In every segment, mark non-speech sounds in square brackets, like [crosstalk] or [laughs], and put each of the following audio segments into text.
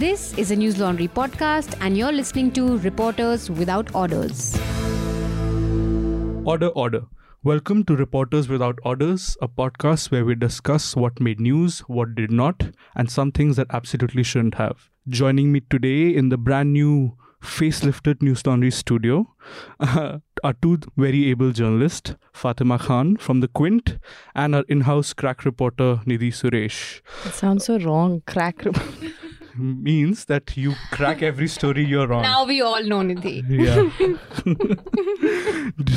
This is a Newslaundry podcast, and you're listening to Reporters Without Orders. Order, order. Welcome to Reporters Without Orders, a podcast where we discuss what made news, what did not, and some things that absolutely shouldn't have. Joining me today in the brand new facelifted Newslaundry studio uh, [laughs] are two very able journalists, Fatima Khan from The Quint and our in house crack reporter, Nidhi Suresh. It sounds so wrong. Crack. Means that you crack every story you're on. Now we all know Nidhi. Yeah.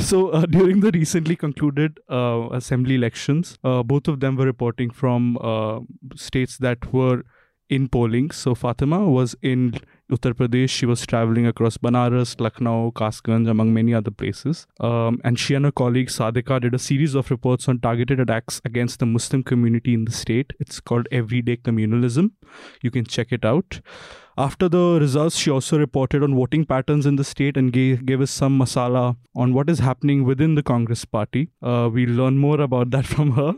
[laughs] so uh, during the recently concluded uh, assembly elections, uh, both of them were reporting from uh, states that were in polling. So Fatima was in Uttar Pradesh. She was traveling across Banaras, Lucknow, Kasganj, among many other places. Um, and she and her colleague Sadika did a series of reports on targeted attacks against the Muslim community in the state. It's called Everyday Communalism. You can check it out. After the results, she also reported on voting patterns in the state and gave, gave us some masala on what is happening within the Congress party. Uh, we'll learn more about that [laughs] from her.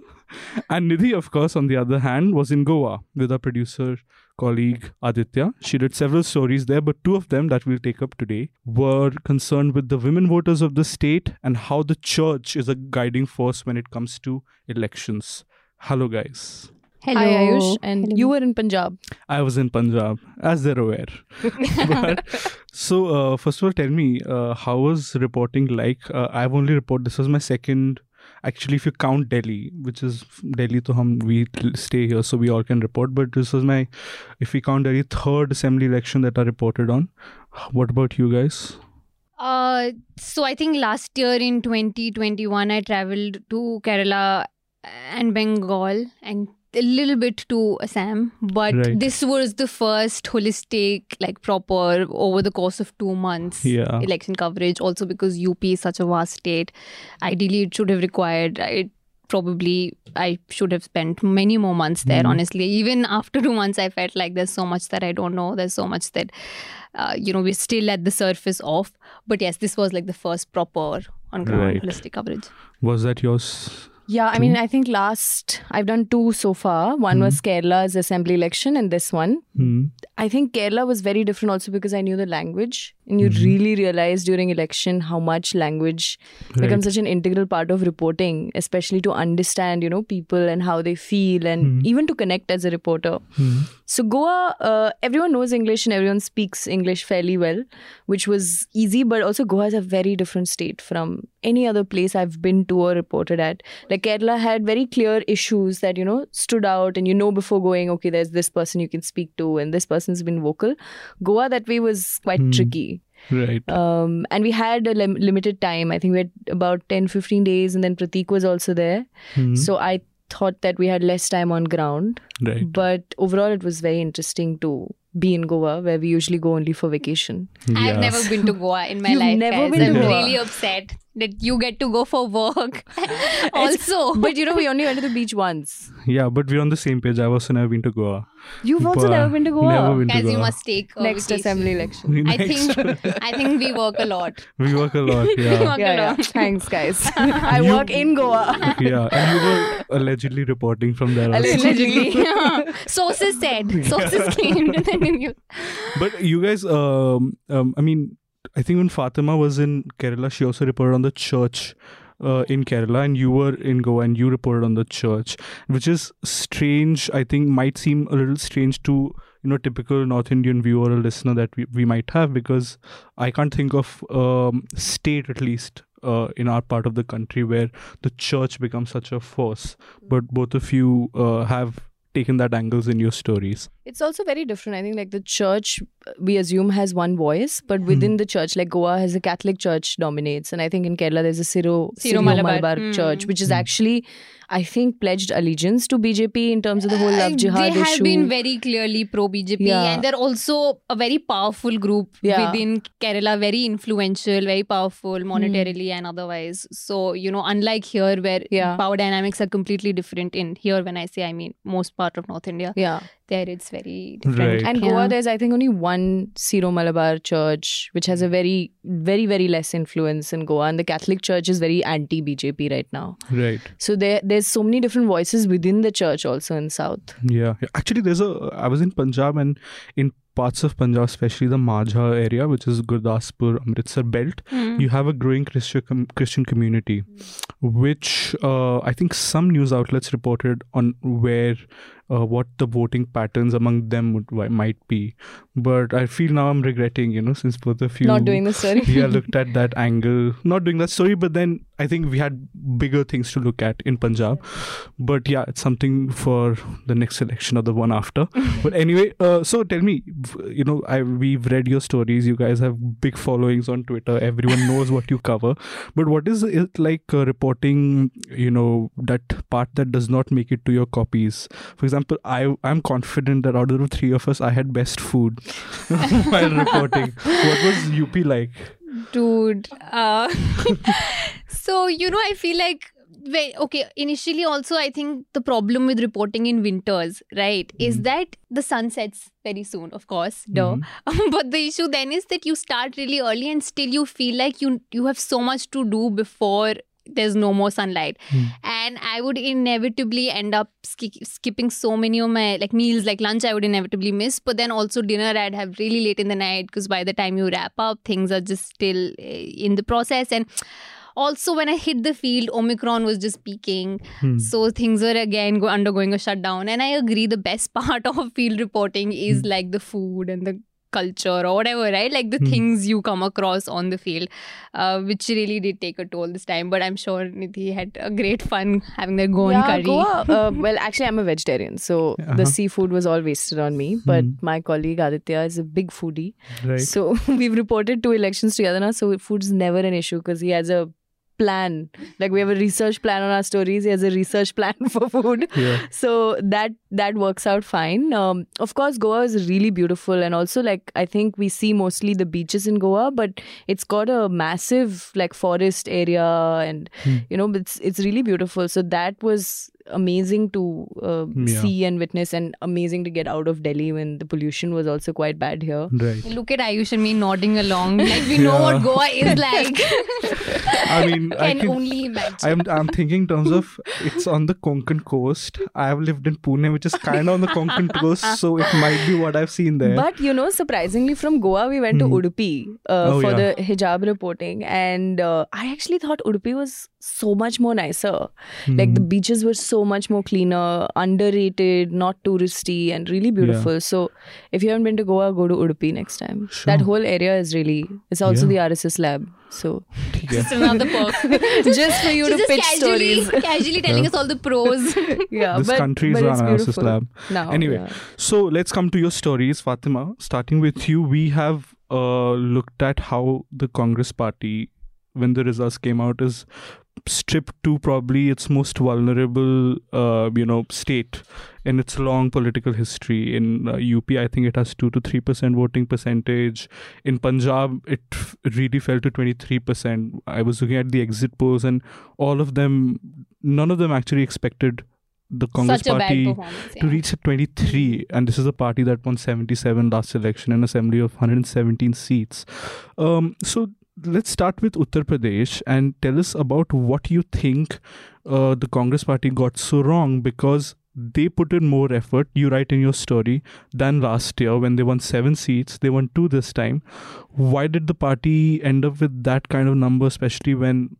And Nidhi, of course, on the other hand, was in Goa with our producer colleague Aditya. She did several stories there, but two of them that we'll take up today were concerned with the women voters of the state and how the church is a guiding force when it comes to elections. Hello, guys. Hello. Hi, Ayush. And Hello. you were in Punjab. I was in Punjab, as they're aware. [laughs] but, so, uh, first of all, tell me, uh, how was reporting like? Uh, I've only reported, this was my second, actually, if you count Delhi, which is Delhi, to hum, we stay here, so we all can report. But this was my, if we count Delhi, third assembly election that I reported on. What about you guys? Uh, so I think last year in 2021, I traveled to Kerala and Bengal and a little bit to Assam. But Right. this was the first holistic, like proper, over the course of two months Yeah. election coverage. Also because UP is such a vast state. Ideally, it should have required. It probably I should have spent many more months there. Mhm. Honestly, even after two months, I felt like there's so much that I don't know. There's so much that uh, you know we're still at the surface of. But yes, this was like the first proper on ground Right. holistic coverage. Was that yours? Yeah, I mean, I think last I've done two so far. One was Kerala's assembly election, and this one. Hmm. I think Kerala was very different also because I knew the language, and you Mhm. really realize during election how much language becomes such an integral part of reporting, especially to understand, you know, people and how they feel, and Mhm. even to connect as a reporter. Hmm. So Goa, uh, everyone knows English and everyone speaks English fairly well, which was easy. But also Goa is a very different state from any other place I've been to or reported at. Like Kerala had very clear issues that you know stood out, and you know before going, okay, there's this person you can speak to, and this person's been vocal. Goa that way was quite Hmm. tricky. Right. Um, and we had a lim- limited time. I think we had about 10, 15 days, and then Pratik was also there. Hmm. So I thought that we had less time on ground. right. But overall, it was very interesting to be in Goa, where we usually go only for vacation. I've never been to Goa in my You've life. never guys. been I'm to Goa? really upset that you get to go for work. [laughs] also, But you know, we only went to the beach once. Yeah, but we're on the same page. I've also never been to Goa. You've also But never been to Goa. Never been guys, to you Goa. must take a Next vacation. assembly election. I think [laughs] I think we work a lot. we work a lot. [laughs] We Yeah. work Yeah, a yeah. lot. Thanks, guys. I You- work in Goa. yeah, and you were allegedly reporting from there. also. Allegedly. Sources said. Sources claimed. that you- But you guys, um, um, I mean, I think when Fatima was in Kerala, she also reported on the church uh, in Kerala, and you were in Goa, and you reported on the church, which is strange. I think might seem a little strange to you know typical North Indian viewer or listener that we, we might have because I can't think of um, state at least. Uh, in our part of the country where the church becomes such a force but both of you uh, have taken that angles in your stories It's also very different. I think like the church we assume has one voice, but within the church, like Goa has a Catholic church dominates, and I think in Kerala there's a Syro Syro Syro Malabar. Malabar Hmm. church, which is Hmm. actually I think pledged allegiance to BJP in terms of the whole love Uh, jihad they have issue. been very clearly pro BJP, Yeah. and they're also a very powerful group Yeah. within Kerala, very influential, very powerful monetarily and otherwise. So, you know, unlike here where Yeah. power dynamics are completely different in here, when I say I mean most part of North India, yeah, there it's very different. Right. and Yeah. Goa there's I think only one Syro Malabar church, which has a very very very less influence in Goa, and the Catholic Church is very anti BJP right now. right So there there's so many different voices within the church also in South. Yeah, yeah. actually, there's a. I was in Punjab, and in parts of Punjab, especially the Majha area, which is Gurdaspur, Amritsar belt, Hmm. you have a growing Christian com- Christian community, which uh, I think some news outlets reported on where uh, what the voting patterns among them would, might be. But I feel now I'm regretting, you know, since both of you Not doing the story. [laughs] yeah looked at that [laughs] angle, not doing that story, but then I think we had bigger things to look at in Punjab. But yeah, it's something for the next election or the one after. [laughs] but anyway, uh, so tell me, you know, I we've read your stories. You guys have big followings on Twitter. Everyone knows what you cover. But what is it like uh, reporting? You know, that part that does not make it to your copies. For example, I I'm confident that out of the three of us, I had best food [laughs] while reporting. What was UP like? dude uh, [laughs] so you know i feel like okay initially also i think the problem with reporting in winters right is Mhm. that the sun sets very soon of course duh Mhm. [laughs] but the issue then is that you start really early and still you feel like you you have so much to do before there's no more sunlight Hmm. and i would inevitably end up ski- skipping so many of my like meals like lunch i would inevitably miss but then also dinner i'd have really late in the night because by the time you wrap up things are just still uh, in the process and also when i hit the field omicron was just peaking Hmm. so things were again go- undergoing a shutdown and i agree the best [laughs] part of field reporting is Hmm. like the food and the culture or whatever right like the Hmm. things you come across on the field uh, which really did take a toll this time but i'm sure Nidhi had a great fun having their goan yeah, curry Goa. Uh, [laughs] well, actually, I'm a vegetarian, so Uh-huh. the seafood was all wasted on me. But Hmm. my colleague Aditya is a big foodie, Right. so [laughs] we've reported two elections together now. So food's never an issue because he has a plan. Like we have a research plan on our stories. He has a research plan [laughs] for food. yeah. so that that works out fine um, of course goa is really beautiful and also like i think we see mostly the beaches in goa but it's got a massive like forest area and Hmm. you know it's it's really beautiful so that was amazing to uh, Yeah. see and witness and amazing to get out of delhi when the pollution was also quite bad here Right. look at ayush and me nodding along [laughs] like we know what goa is like [laughs] I mean, I can can. only imagine I'm I'm thinking in terms of it's on the Konkan coast. I have lived in Pune, which is kind of on the Konkan [laughs] coast, so it might be what I've seen there. But you know, surprisingly, from Goa we went Hmm. to Udupi uh, Oh, for yeah. the hijab reporting, and uh, I actually thought Udupi was so much more nicer. Mm. Like the hmm. beaches were so much more cleaner, underrated, not touristy, and really beautiful. Yeah. So if you haven't been to Goa, go to Udupi next time. Sure. That whole area is really. It's also yeah. the RSS lab. So yeah. another perk. [laughs] just for you to pitch casually, stories. [laughs] casually telling yeah. us all the pros. [laughs] yeah, this country is an RSS lab. Now, anyway, so let's come to your stories, Fatima. Starting with you, we have uh, looked at how the Congress Party when the results came out is stripped to probably its most vulnerable, uh, you know, state in its long political history. In uh, UP, I think it has two to three percent voting percentage. In Punjab, it f- really fell to twenty three percent. I was looking at the exit polls, and all of them, none of them actually expected the Congress party performance to reach at 23 and this is a party that won 77 last election an assembly of 117 seats um, so let's start with uttar pradesh and tell us about what you think uh, the congress party got so wrong because they put in more effort you write in your story than last year when they won seven seats they won two this time why did the party end up with that kind of number especially when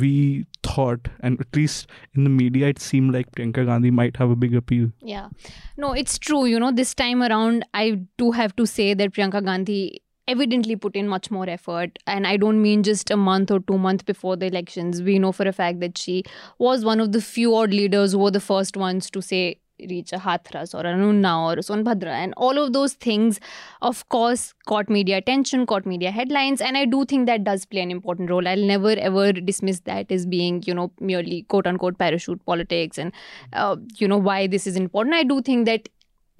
we thought and at least in the media it seemed like priyanka gandhi might have a big appeal Yeah. No, it's true. You know, this time around, I do have to say that Priyanka Gandhi evidently put in much more effort. And I don't mean just a month or two months before the elections. We know for a fact that she was one of the few odd leaders who were the first ones to say, reach a Hathras or an Unnao or Sonbhadra. And all of those things, of course, caught media attention, caught media headlines. And I do think that does play an important role. I'll never ever dismiss that as being, you know, merely quote unquote parachute politics and uh, you know why this is important i do think that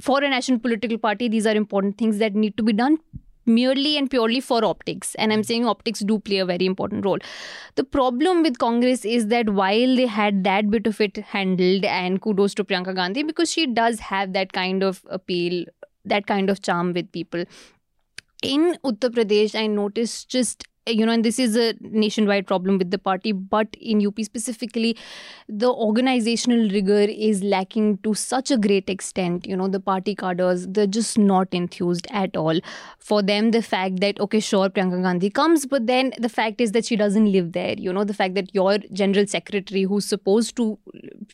for a national political party these are important things that need to be done merely and purely for optics. And i'm hmm. saying optics do play a very important role. The problem with congress is that while they had that bit of it handled and kudos to priyanka gandhi because she does have that kind of appeal that kind of charm with people. In uttar pradesh i noticed just you know, and this is a nationwide problem with the party, but in UP specifically, the organizational rigor is lacking to such a great extent. You know, the party cadres, they're just not enthused at all. For them, the fact that, okay, sure, Priyanka Gandhi comes, but then the fact is that she doesn't live there. You know, the fact that your general secretary, who's supposed to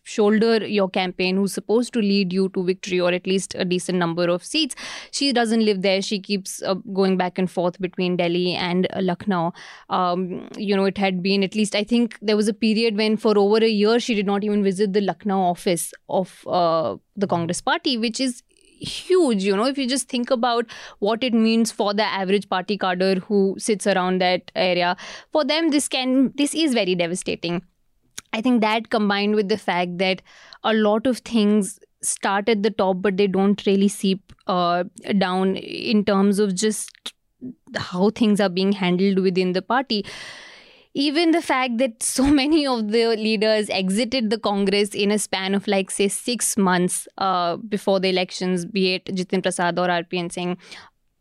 shoulder your campaign, who's supposed to lead you to victory or at least a decent number of seats, she doesn't live there. She keeps uh, going back and forth between Delhi and uh, Lucknow. Um, you know, it had been at least, I think there was a period when for over a year she did not even visit the Lucknow office of uh, the Congress party, which is huge you know if you just think about what it means for the average party cadre who sits around that area. For them this can this is very devastating. I think that combined with the fact that a lot of things start at the top but they don't really seep uh, down in terms of just how things are being handled within the party. Even the fact that so [laughs] many of the leaders exited the Congress in a span of like say six months uh, before the elections, be it Jitin Prasad or RPN Singh,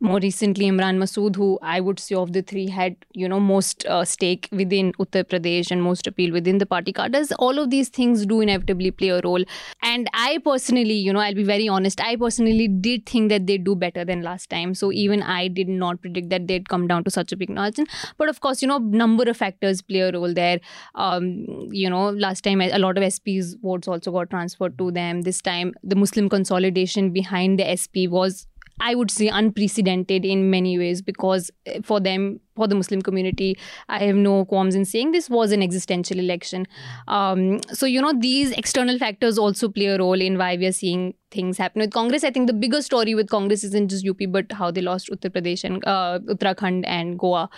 more recently Imran Masood, who I would say of the three had you know most uh, stake within Uttar Pradesh and most appeal within the party cadres. All of these things do inevitably play a role. And I personally, you know, I'll be very honest. I personally did think that they'd do better than last time. So even I did not predict that they'd come down to such a big margin. But of course, you know, number of factors play a role there. Um, you know, last time a lot of SPs votes also got transferred to them. This time, the Muslim consolidation behind the SP was I would say unprecedented in many ways because eh, for them, for the Muslim community, I have no qualms in saying this was an existential election. Um, so, you know, these external factors also play a role in why we are seeing things happen with Congress. I think the bigger story with Congress isn't just UP, but how they lost Uttar Pradesh and uh, Uttarakhand and Goa.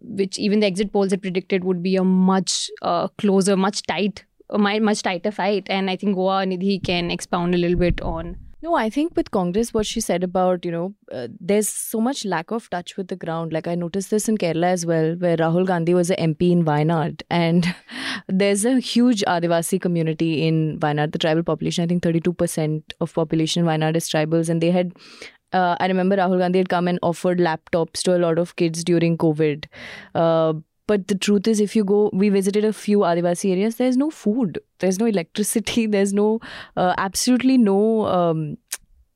Which even the exit polls had predicted would be a much uh, closer, much tight, much tighter fight, and I think Goa Nidhi can expound a little bit on no, I think with Congress, what she said about, you know, uh, there's so much lack of touch with the ground. Like I noticed this in Kerala as well, where Rahul Gandhi was an MP in Wayanad. And [laughs] there's a huge Adivasi community in Wayanad, the tribal population. I think 32% of population in Wayanad is tribals. And they had uh, I remember Rahul Gandhi had come and offered laptops to a lot of kids during COVID. Uh, but the truth is, if you go, we visited a few Adivasi areas, there's no food, there's no electricity, [laughs] there's no, uh, absolutely no um,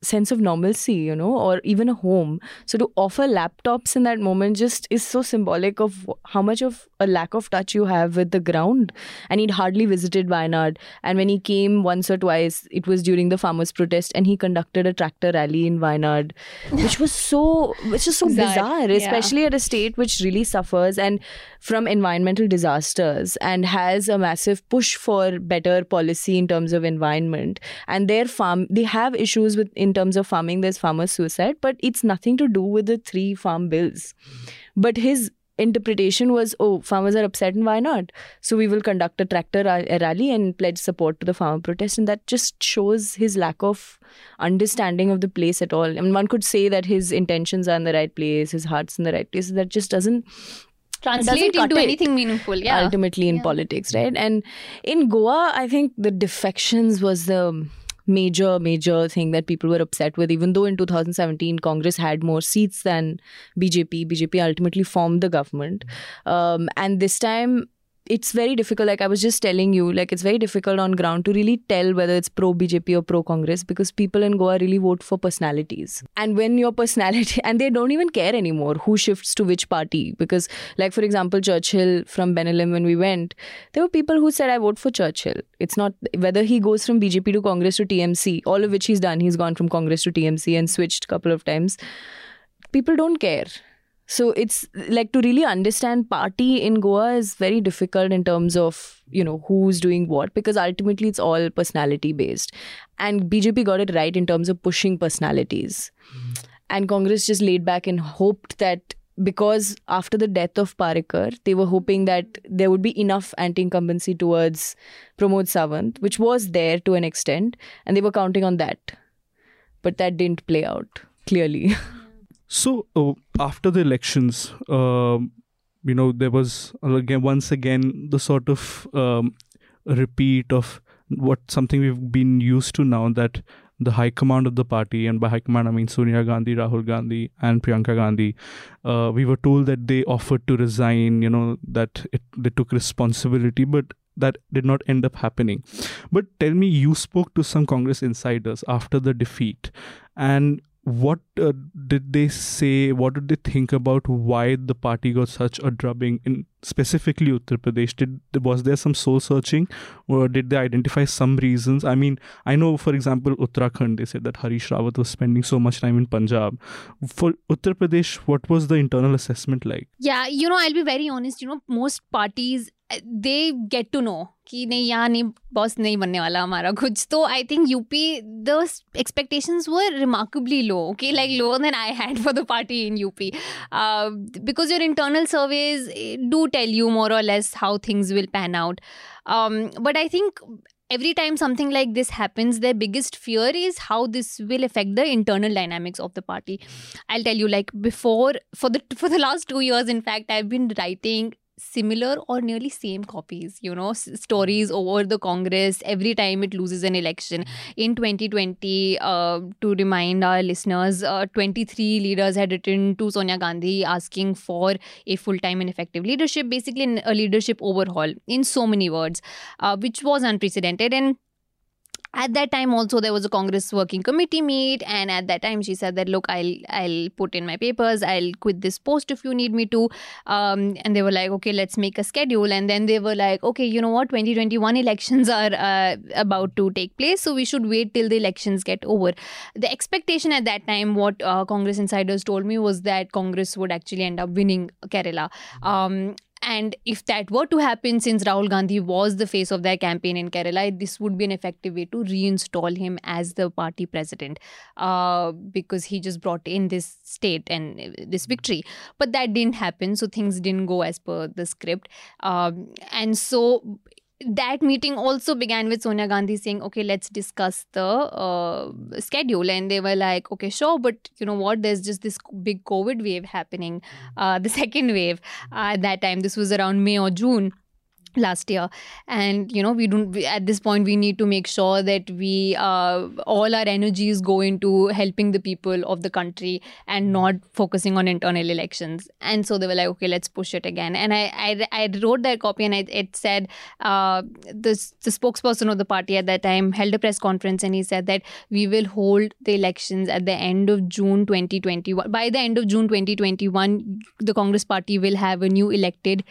sense of normalcy, you know, or even a home. So to offer laptops in that moment just is so symbolic of how much of a lack of touch you have with the ground. And he'd hardly visited Wayanad. And when he came once or twice, it was during the farmers' protest, and he conducted a tractor rally in Wayanad, which was so, which is so bizarre, bizarre especially yeah. at a state which really suffers and from environmental disasters and has a massive push for better policy in terms of environment. And their farm, they have issues with in terms of farming. There's farmer suicide, but it's nothing to do with the three farm bills. But his interpretation was, oh, farmers are upset and why not? So we will conduct a tractor rally and pledge support to the farmer protest. And that just shows his lack of understanding of the place at all. I mean, one could say that his intentions are in the right place, his heart's in the right place. That just doesn't translate into anything meaningful yeah ultimately in yeah. politics right and in goa i think the defections was the major, major thing that people were upset with. Even though in 2017 Congress had more seats than BJP, BJP ultimately formed the government. Um, and this time it's very difficult like i was just telling you like it's very difficult on ground to really tell whether it's pro bjp or pro congress because people in goa really vote for personalities. And when your [laughs] personality and they don't even care anymore who shifts to which party because like for example churchill from benaulim when we went there were people who said i vote for churchill. It's not whether he goes from bjp to congress to tmc all of which he's done he's gone from congress to tmc and switched a couple of times people don't care so it's like to really understand party in Goa is very difficult in terms of, you know, who's doing what because ultimately it's all personality based. And BJP got it right in terms of pushing personalities. Mm. And Congress just laid back and hoped that because after the death of Parrikar, they were hoping that there would be enough anti incumbency towards Pramod Sawant, which was there to an extent, and they were counting on that. But that didn't play out clearly. [laughs] So uh, after the elections, um, you know, there was again once again the sort of um, repeat of what something we've been used to now that the high command of the party, and by high command I mean Sonia Gandhi, Rahul Gandhi, and Priyanka Gandhi, uh, we were told that they offered to resign. You know that it, they took responsibility, but that did not end up happening. But tell me, you spoke to some Congress insiders after the defeat, and what uh, did they say? What did they think about why the party got such a drubbing in specifically Uttar Pradesh? Did was there some soul searching, or did they identify some reasons? I mean, I know, for example, Uttarakhand. They said that Harish Rawat was spending so much time in Punjab. For Uttar Pradesh, what was the internal assessment like? Yeah, you know, I'll be very honest. You know, most parties they get to know कि नहीं, यहाँ नहीं boss नहीं बनने वाला हमारा कुछ। तो I think UP the expectations were remarkably low कि like lower than I had for the party in U P because your internal service do tell you more or less how things will pan out but I think every time something like this happens the biggest fear is how this will affect the internal dynamics of the party I tell you like before for the for the last two years in fact I been writing similar or nearly same copies you know s- stories over the congress every time it loses an election. In 2020 uh, to remind our listeners uh, 23 leaders had written to sonia gandhi asking for a full-time and effective leadership basically a leadership overhaul in so many words uh, which was unprecedented. And at that time also there was a congress working committee meet and at that time she said that look i'll i'll put in my papers i'll quit this post if you need me to. Um, and they were like okay let's make a schedule. And then they were like okay you know what? 2021 elections are uh, about to take place so we should wait till the elections get over. The expectation at that time what uh, congress insiders told me was that congress would actually end up winning kerala. Um, and if that were to happen, since Rahul Gandhi was the face of their campaign in Kerala, this would be an effective way to reinstall him as the party president uh, because he just brought in this state and uh, this victory. But that didn't happen, so things didn't go as per the script. Um, and so that meeting also began with Sonia Gandhi saying, okay, let's discuss the uh, schedule. And they were like, okay, sure, but you know what? There's just this big COVID wave happening, uh, the [laughs] second wave uh, at that time. This was around May or June last year. And you know we don't we, at this point we need to make sure that we uh, all our energies go into helping the people of the country and not focusing on internal elections. And so they were like okay let's push it again. And i i, I wrote that copy and I, it said uh, the, the spokesperson of the party at that time held a press conference and he said that we will hold the elections at the end of june 2021 by the end of june 2021 the congress party will have a new elected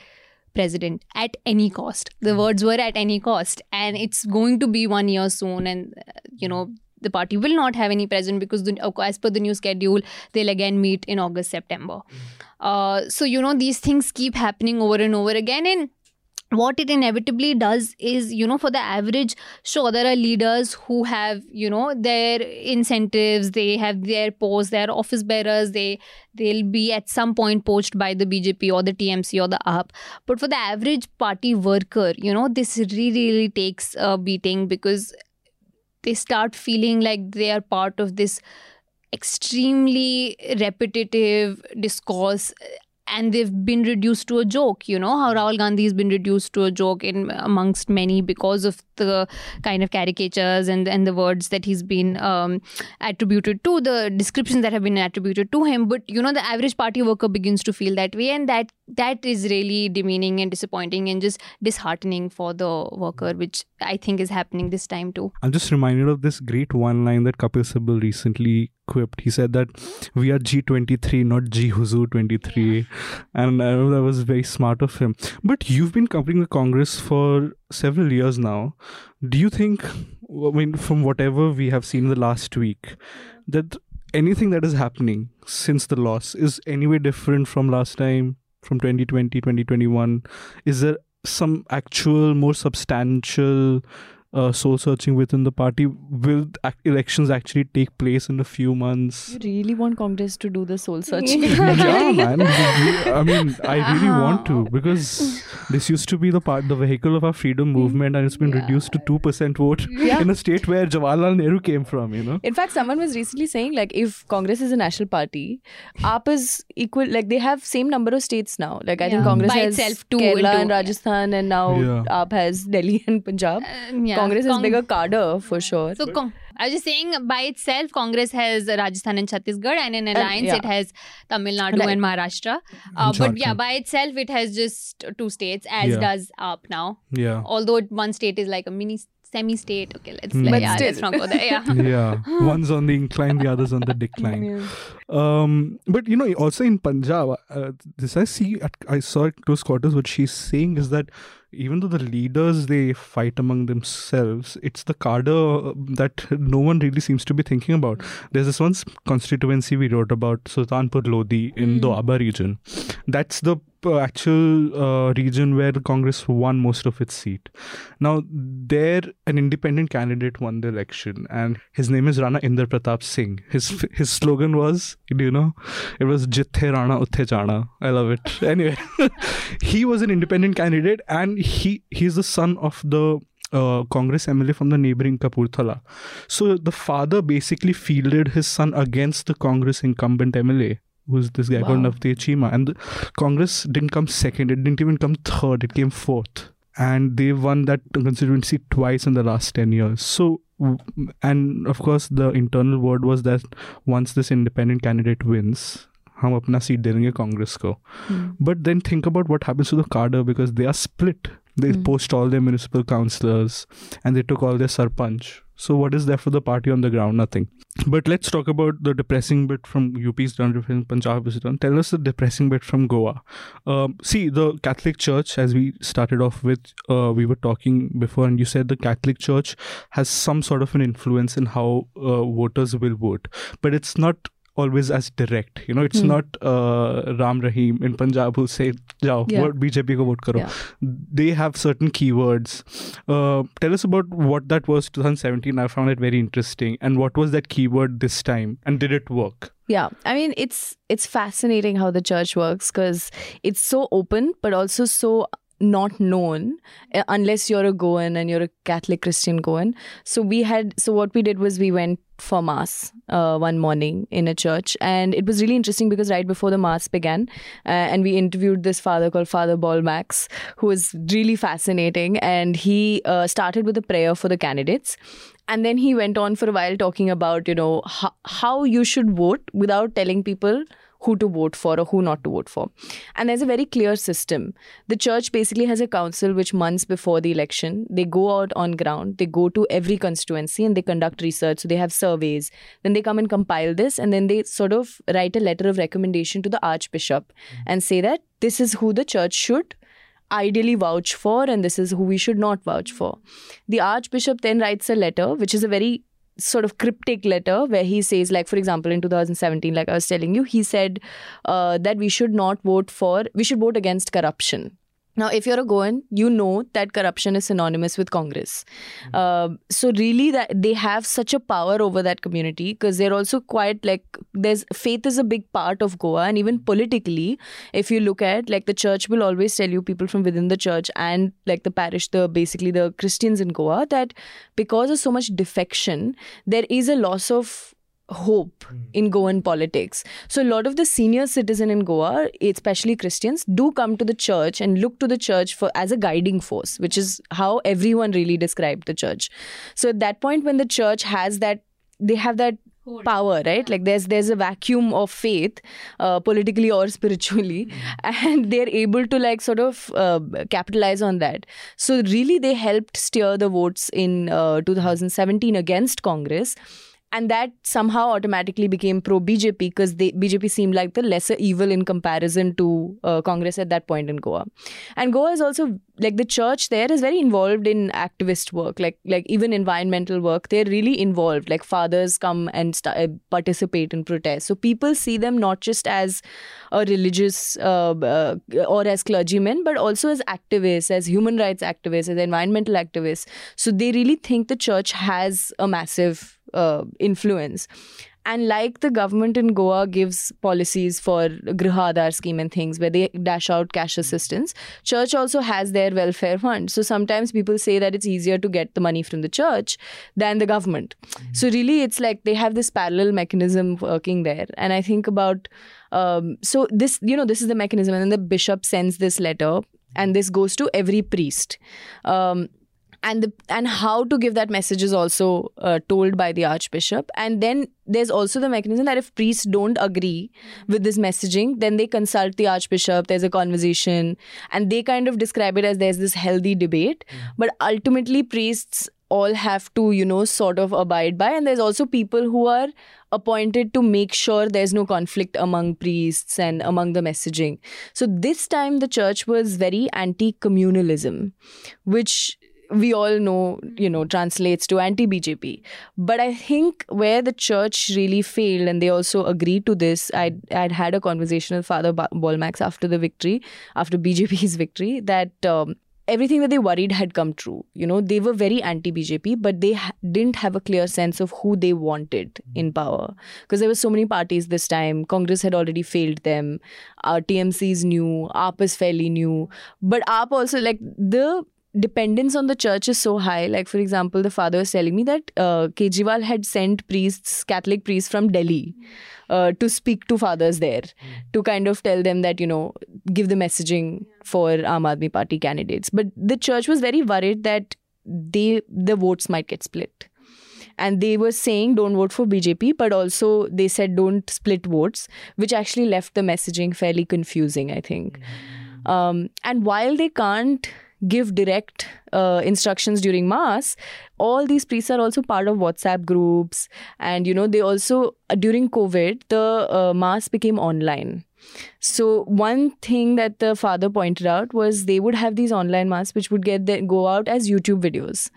president at any cost. The words were at any cost, and it's going to be one year soon, and uh, you know the party will not have any president because the, as per the new schedule they'll again meet in august september. Uh, so you know these things keep happening over and over again and what it inevitably does is you know for the average sure there are leaders who have you know their incentives they have their posts their office bearers they they'll be at some point poached by the bjp or the tmc or the aap but for the average party worker you know this really really takes a beating because they start feeling like they are part of this extremely repetitive discourse and they've been reduced to a joke you know how rahul gandhi has been reduced to a joke in amongst many because of the kind of caricatures and and the words that he's been um, attributed to the descriptions that have been attributed to him. But you know the average party worker begins to feel that way and that that is really demeaning and disappointing and just disheartening for the worker which i think is happening this time too. I'm just reminded of this great one line that kapil sibal recently quipped he said that we are g23 not g huzur 23 yeah. and i know that was very smart of him. But you've been covering the congress for several years now. Do you think i mean from whatever we have seen the last week that anything that is happening since the loss is anyway different from last time from 2020 2021 is there some actual more substantial uh, soul searching within the party. Will elections actually take place in a few months? You really want Congress to do the soul searching? [laughs] yeah, man. I mean, I [laughs] really want to because this used to be the part, the vehicle of our freedom movement, and it's been yeah. reduced to two percent vote yeah. in a state where Jawaharlal Nehru came from. You know. In fact, someone was recently saying like, if Congress is a national party, AAP is equal. Like they have same number of states now. Like I yeah. think Congress By has itself Kerala and Rajasthan, and now AAP has Delhi and Punjab. Uh, yeah. Congress has Cong- bigger cadre for sure. So, con- I was just saying by itself, Congress has Rajasthan and Chhattisgarh, and in alliance, yeah. it has Tamil Nadu Right. and Maharashtra. Uh, And but yeah, by itself, it has just two states, as Yeah. does AAP now. Yeah. Although one state is like a mini semi-state. Okay, let's Hmm. like, But yeah, still. let's not go there. Yeah. [laughs] yeah. One's on the incline, the other's on the decline. [laughs] Um, but you know, also in Punjab, uh, this I see, at, I saw at close quarters. What she's saying is that even though the leaders they fight among themselves, it's the cadre that no one really seems to be thinking about. There's this one constituency we wrote about, Sultanpur Lodi in the Doaba region. That's the uh, actual uh, region where Congress won most of its seat. Now, there, an independent candidate won the election, and his name is Rana Inder Pratap Singh. His his slogan was, do you know, it was Jithe Rana Utthe Jana. I love it. [laughs] Anyway, [laughs] he was an independent candidate, and he he's the son of the uh, Congress MLA from the neighboring Kapurthala. So the father basically fielded his son against the Congress incumbent MLA who's this guy wow. called Navdeep Cheema. And Congress didn't come second. It didn't even come third. It came fourth. And they won that constituency twice in the last 10 years. So, and of course, the internal word was that once this independent candidate wins, hum apna seat denenge Congress ko. Hmm. But then think about what happens to the cadre because they are split. They hmm. post all their municipal councillors and they took all their sarpanch so what is there for the party on the ground? Nothing. But let's talk about the depressing bit from UP's done from Punjab is done tell us the depressing bit from Goa. Um, see the Catholic Church as we started off with uh, we were talking before and you said the Catholic Church has some sort of an influence in how uh, voters will vote. But it's not always as direct. You know it's Hmm. not uh, Ram Rahim in Punjab who say jao Yeah. vote BJP ko vote karo. Yeah. they have certain keywords. Uh, tell us about what that was 2017 I found it very interesting. And what was that keyword this time? And did it work? Yeah, I mean it's it's fascinating how the church works because it's so open, but also so not known uh, unless you're a Goan and you're a Catholic Christian Goan. So we had so what we did was we went for mass uh, one morning in a church, and it was really interesting because right before the mass began, uh, and we interviewed this father called Father Bolmax, who was really fascinating, and he uh, started with a prayer for the candidates. And then he went on for a while talking about you know how, how you should vote without telling people who to vote for or who not to vote for. And there's a very clear system. The church basically has a council which months before the election they go out on ground they go to every constituency and they conduct research. So they have surveys. Then they come and compile this and then they sort of write a letter of recommendation to the archbishop mm-hmm. and say that this is who the church should ideally vouch for and this is who we should not vouch for. The Archbishop then writes a letter, which is a very sort of cryptic letter where he says, like, for example, in 2017, like I was telling you, he said uh, that we should not vote for, we should vote against corruption. Now, if you're a Goan, you know that corruption is synonymous with Congress. Uh, so really, that they have such a power over that community because they're also quite like there's faith is a big part of Goa, and even politically, if you look at like the church will always tell you people from within the church and like the parish, the basically the Christians in Goa that because of so much defection, there is a loss of hope in Goan politics. So a lot of the senior citizen in Goa, especially Christians, do come to the church and look to the church for as a guiding force, which is how everyone really described the church. So at that point when the church has that they have that power right? Like there's there's a vacuum of faith uh, politically or [laughs] spiritually and they're able to like sort of uh, capitalize on that. So really they helped steer the votes in uh, 2017 against congress and that somehow automatically became pro BJP because the BJP seemed like the lesser evil in comparison to uh, Congress at that point in Goa. And Goa is also like the church there is very involved in activist work, like like even environmental work. They're really involved. Like fathers come and st- uh, participate in protests, so people see them not just as a religious uh, uh, or as clergymen, but also as activists, as human rights activists, as environmental activists. So they really think the church has a massive uh, influence. And like the government in Goa gives policies for Griha Aadhar scheme and things where they dash out cash assistance, church also has their welfare fund. So sometimes people say that it's easier to get the money from the church than the government. So really, it's like they have this parallel mechanism working there. And I think about um, so this, you know, this is the mechanism, and then the bishop sends this letter, and this goes to every priest. Um, and the and how to give that message is also uh, told by the archbishop. And then there's also the mechanism that if priests don't agree with this messaging then they consult the archbishop there's a conversation and they kind of describe it as there's this healthy debate. But ultimately priests all have to you know sort of abide by. And there's also people who are appointed to make sure there's no conflict among priests and among the messaging. So this time the church was very anti communalism which we all know, you know, translates to anti BJP. But I think where the church really failed, and they also agreed to this, I'd, I'd had a conversation with Father Bolmax after the victory, after BJP's victory, that um, everything that they worried had come true. You know, they were very anti BJP, but they ha- didn't have a clear sense of who they wanted in power. Because there were so many parties this time. Congress had already failed them. Uh, TMC is new. AAP is fairly new. But AAP also, like, the dependence on the church is so high. Like, for example, the father was telling me that uh, Kejriwal had sent priests, Catholic priests from Delhi, uh, to speak to fathers there, to kind of tell them that, you know, give the messaging for Aam Aadmi Party candidates. But the church was very worried that they the votes might get split. And they were saying don't vote for BJP, but also they said don't split votes, which actually left the messaging fairly confusing, I think. Um, and while they can't give direct uh, instructions during mass all these priests are also part of whatsapp groups. And you know they also during covid the uh, mass became online so one thing that the father pointed out was they would have these online masks which would get the, go out as YouTube videos,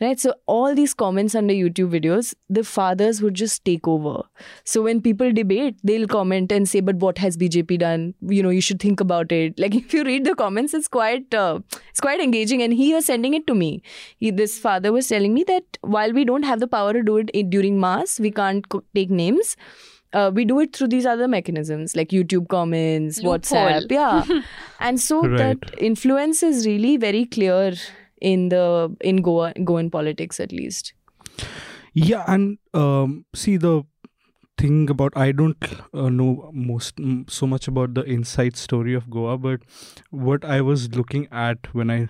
right? So all these comments under YouTube videos, the fathers would just take over. So when people debate, they'll comment and say, "But what has BJP done? You know, you should think about it." [laughs] Like if you read the comments, it's quite uh, it's quite engaging. And he was sending it to me. He, this father was telling me that while we don't have the power to do it during mass, we can't take names uh, we do it through these other mechanisms like YouTube comments, Loophole. WhatsApp, yeah. [laughs] and so Right. that influence is really very clear in the in Goa Goan politics at least. Yeah, and um, see the thing about I don't uh, know most so much about the inside story of Goa, but what I was looking at when I when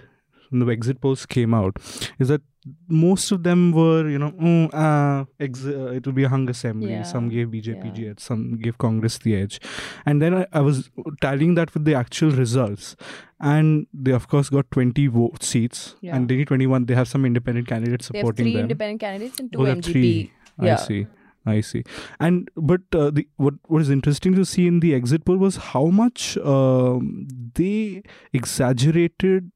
the exit polls came out is that most of them were you know mm, uh, ex- uh, it will be a hung assembly. Yeah, Some gave BJP yeah. edge, some gave Congress the edge, and then I, I was tallying that with the actual results, and they of course got 20 vote seats, Yeah. and they need 21. They have some independent candidates supporting They have three them. independent candidates and two Oh, MGP. three. I see. I see. And but uh, the what what is interesting to see in the exit poll was how much um, they exaggerated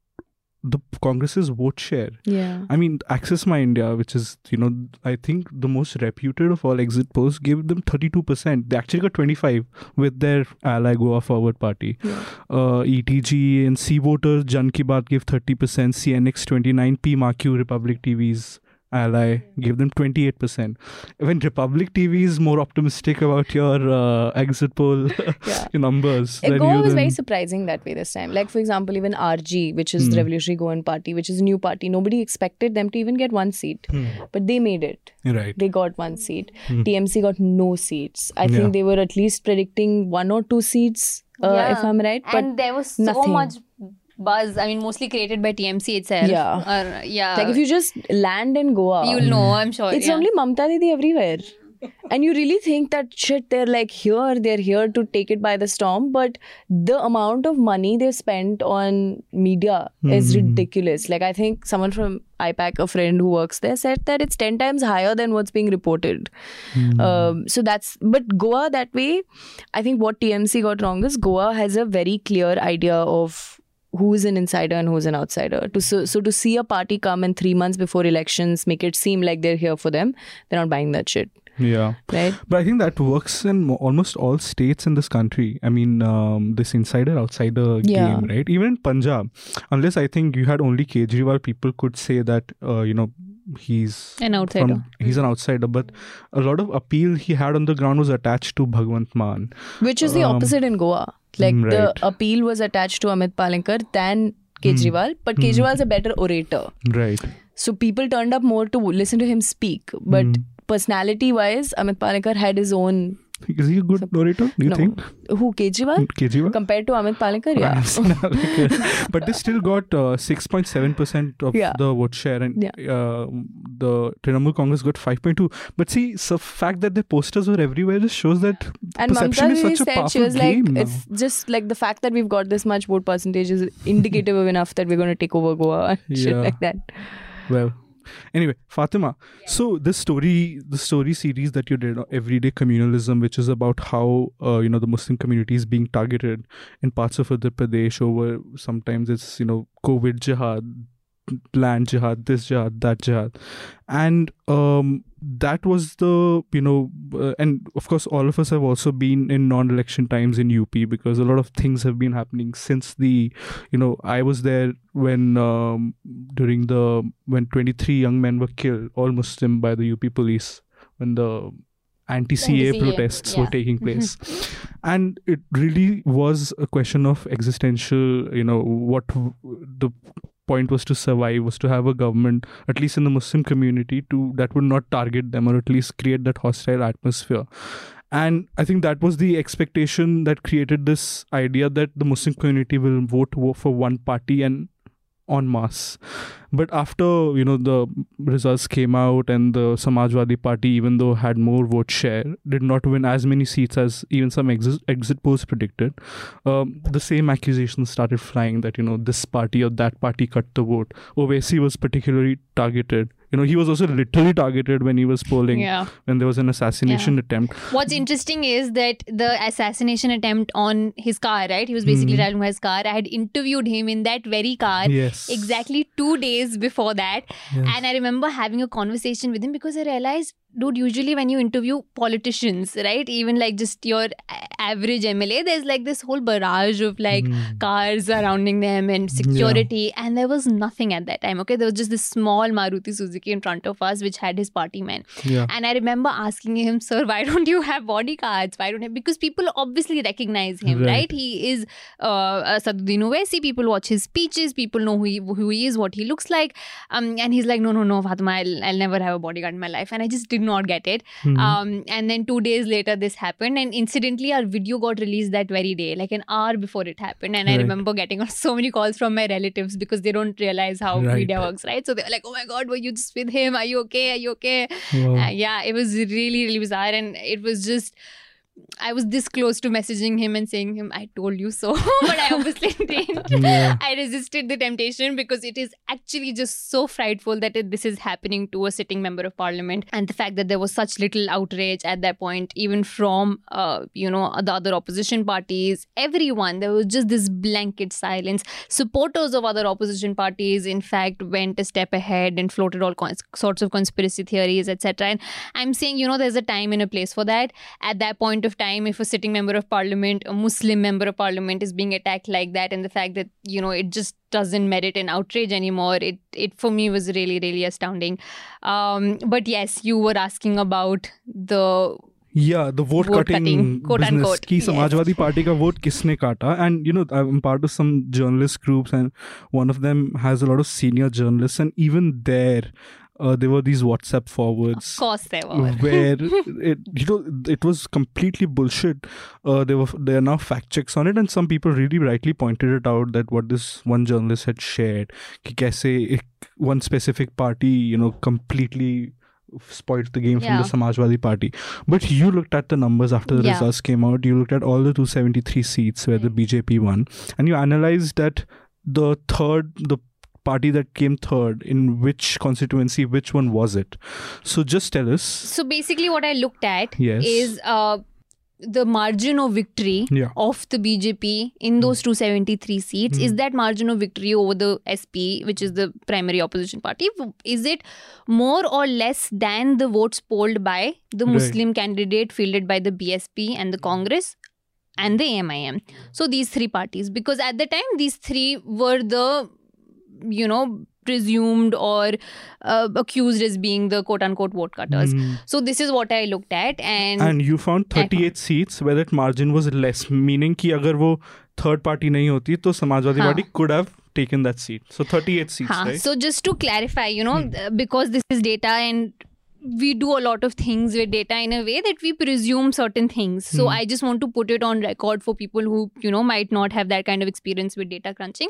the Congress's vote share. Yeah. I mean, Axis My India, which is you know I think the most reputed of all exit polls, gave them thirty two percent. They actually got twenty five with their ally Goa Forward Party. Yeah. Uh, ETG and C Voters, Jan Ki Baat gave thirty percent. CNX twenty nine. P-MARQ Republic TV's ally gave them 28% when republic tv is more optimistic about your uh, exit poll [laughs] Yeah. numbers Uh, then Goa you was very surprising that way this time. Like, for example, even RG, which is the Hmm. Revolutionary Goan Party, which is a new party, nobody expected them to even get one seat. Hmm. But they made it. right They got one seat. Hmm. TMC got no seats. I Yeah. think they were at least predicting one or two seats, uh, Yeah. if I'm right. But and there was so nothing. much buzz. I mean, mostly created by TMC itself. Yeah. Or, yeah. like, if you just land in Goa, you'll know, I'm sure. it's yeah. only Mamta Didi everywhere. and you really think that shit, they're like here, they're here to take it by the storm. But the amount of money they've spent on media is Mhm. ridiculous. Like, I think someone from IPAC, a friend who works there, said that it's 10 times higher than what's being reported. Hmm. Um, so that's, but Goa that way, I think what TMC got wrong is Goa has a very clear idea of who's an insider and who's an outsider. To so, so to see a party come in three months before elections, make it seem like they're here for them, they're not buying that shit, yeah right? but i think that works in almost all states in this country i mean um, this insider outsider Yeah. game right even in punjab unless i think you had only kejriwal people could say that uh, you know he's An outsider. from- he's an outsider but a lot of appeal he had on the ground was attached to bhagwant mann Which is the Um, opposite in Goa. Like mm, the appeal was attached to Amit Palekar than Kejriwal, but Hmm. Kejriwal's a better orator. right So people turned up more to listen to him speak. But Hmm. personality wise, Amit Palekar had his own Is he a good narrator? Do you No. think? Who Kejriwal? Kejriwal? Compared to Amit Palekar, yeah. have seen Alec. but they still got uh, 6.7% of Yeah. the vote share, and Yeah. uh, the Trinamool Congress got 5.2. But see, the fact that their posters were everywhere just shows that And perception Mamta is such a said she powerful was like, game now. it's just like the fact that we've got this much vote percentage is indicative of enough that we're going to take over Goa and shit like that. Well, anyway, Fatima. So this story, the story series that you did, everyday communalism, which is about how uh, you know the Muslim community is being targeted in parts of Uttar Pradesh over sometimes it's you know COVID jihad, land jihad, this jihad, that jihad, and um, that was the you know, uh, and of course all of us have also been in non-election times in UP because a lot of things have been happening since the you know i was there when um, during the when 23 young men were killed all muslim by the up police when the anti-ca Anti-CAA, protests were taking [laughs] place. And it really was a question of existential you know what the point was to survive was to have a government at least in the muslim community to that would not target them or at least create that hostile atmosphere. And i think that was the expectation that created this idea that the muslim community will vote for one party and en masse but after you know the results came out and the samajwadi party even though had more vote share did not win as many seats as even some exit, exit polls predicted um, the same accusations started flying that you know this party or that party cut the vote Owaisi was particularly targeted you know he was also literally targeted when he was polling Yeah. when there was an assassination attempt What's interesting is that the assassination attempt on his car, right? He was basically Mhm. driving his car. I had interviewed him in that very car yes exactly two days before that. Yes. And I remember having a conversation with him because I realized, dude, usually when you interview politicians, right, even like just your average MLA, there's like this whole barrage of like Mm. cars surrounding them and security. And there was nothing at that time. Okay. There was just this small Maruti Suzuki in front of us, which had his party man. yeah And I remember asking him, [laughs] sir, why don't you have bodyguards? Why don't you? Because people obviously recognize him, Right. right? He is uh, uh, Asaduddin Owaisi. People watch his speeches. People know who he, who he is, what he looks like. Um, and he's like, no, no, no, Fatima, I'll, I'll never have a bodyguard in my life. And I just did not get it. Mhm. Um, and then two days later, this happened. And incidentally, our video got released that very day, like an hour before it happened. And I remember getting [laughs] so many calls from my relatives because they don't realize how Right. media works, right? So they were like, oh my God, were you just with him? Are you okay? Are you okay? Wow. Uh, yeah, it was really, really bizarre. And it was just, I was this close to messaging him and saying him, I told you so. [laughs] but I obviously [laughs] didn't. Yeah. I resisted the temptation because it is actually just so frightful that it, this is happening to a sitting member of parliament. And the fact that there was such little outrage at that point, even from, uh, you know, the other opposition parties, everyone, there was just this blanket silence. Supporters of other opposition parties, in fact, went a step ahead and floated all cons- sorts of conspiracy theories, etc. And I'm saying, you know, there's a time and a place for that. At that point of time if a sitting member of parliament, a Muslim member of parliament, is being attacked like that, and the fact that you know it just doesn't merit an outrage anymore. It it for me was really really astounding. Um, but yes, you were asking about the yeah the vote, vote cutting, cutting quote business unquote. ki samajwadi yes. party ka vote kisne kata and you know i'm part of some journalist groups and one of them has a lot of senior journalists and even there uh, there were these WhatsApp forwards. Of course, there were. [laughs] Where it, you know, it was completely bullshit. Uh, there were there are now fact checks on it, and some people really rightly pointed it out that what this one journalist had shared, kaise one specific party, you know, completely spoiled the game yeah. from the Samajwadi Party. But you looked at the numbers after the yeah. results came out. You looked at all the 273 seats where the hmm. BJP won, and you analyzed that the third the party that came third in which constituency which one was it so just tell us So basically, what I looked at Yes. is uh, the margin of victory Yeah. of the BJP in those 273 seats. Hmm. Is that margin of victory over the SP, which is the primary opposition party, is it more or less than the votes polled by the Right. Muslim candidate fielded by the BSP and the Congress? And the AIMIM. So these three parties, because at the time these three were the, you know, presumed or uh, accused as being the quote unquote vote cutters. Hmm. So this is what I looked at, and, and you found 38 seats where that margin was less meaning कि अगर वो third party नहीं होती तो समाजवादी हाँ. party could have taken that seat so 38 seats हाँ, right so just to clarify, you know, Hmm. th- because this is data and we do a lot of things with data in a way that we presume certain things. So Hmm. I just want to put it on record for people who, you know, might not have that kind of experience with data crunching.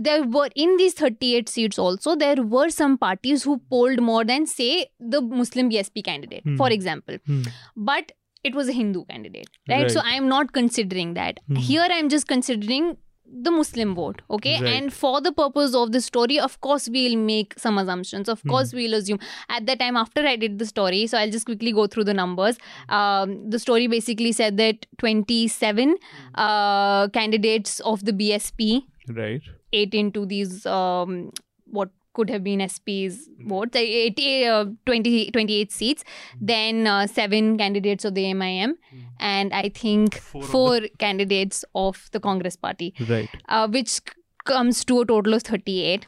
There were in these 38 seats also, there were some parties who polled more than, say, the Muslim BSP candidate, Hmm. for example. Hmm. But it was a Hindu candidate, right? So I am not considering that. Hmm. Here I am just considering the Muslim vote, okay? Right. And for the purpose of the story, of course, we'll make some assumptions. Of Hmm. course, we'll assume. At that time, after I did the story, so I'll just quickly go through the numbers. Um, the story basically said that 27 uh, candidates of the BSP Right. Ate into these um, what could have been SP's votes, uh, 80, uh, 20, 28 seats, then uh, seven candidates of the MIM, and I think Four four, of candidates of the Congress party, Right. uh, which comes to a total of 38.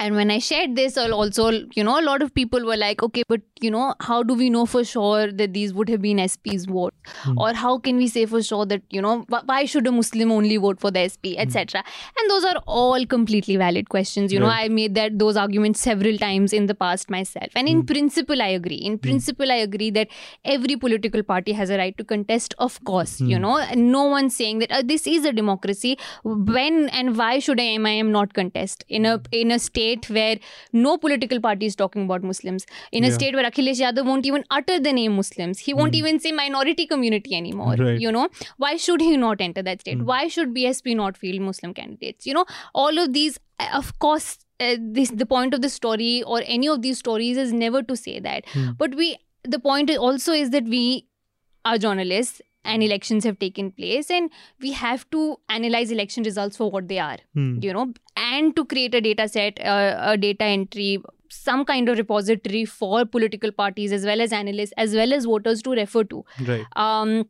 And when I shared this, also, you know, a lot of people were like, okay, but, you know, how do we know for sure that these would have been SP's vote? Hmm. Or how can we say for sure that, you know, why should a Muslim only vote for the SP, hmm. etc.? And those are all completely valid questions. You know, I made that those arguments several times in the past myself. And in hmm. principle, I agree. In hmm. principle, I agree that every political party has a right to contest, of course, you know, and no one's saying that uh, this is a democracy. When and why should a MIM not contest in a in a state where no political party is talking about Muslims, in a Yeah. state where Akhilesh Yadav won't even utter the name Muslims, he won't even say minority community anymore. Right. You know, why should he not enter that state? Mm. Why should BSP not field Muslim candidates? You know, all of these, uh, of course. Uh, this the point of the story or any of these stories is never to say that Mm. but we the point also is that we are journalists and elections have taken place and we have to analyze election results for what they are Hmm. you know and to create a data set uh, a data entry some kind of repository for political parties as well as analysts as well as voters to refer to Right. um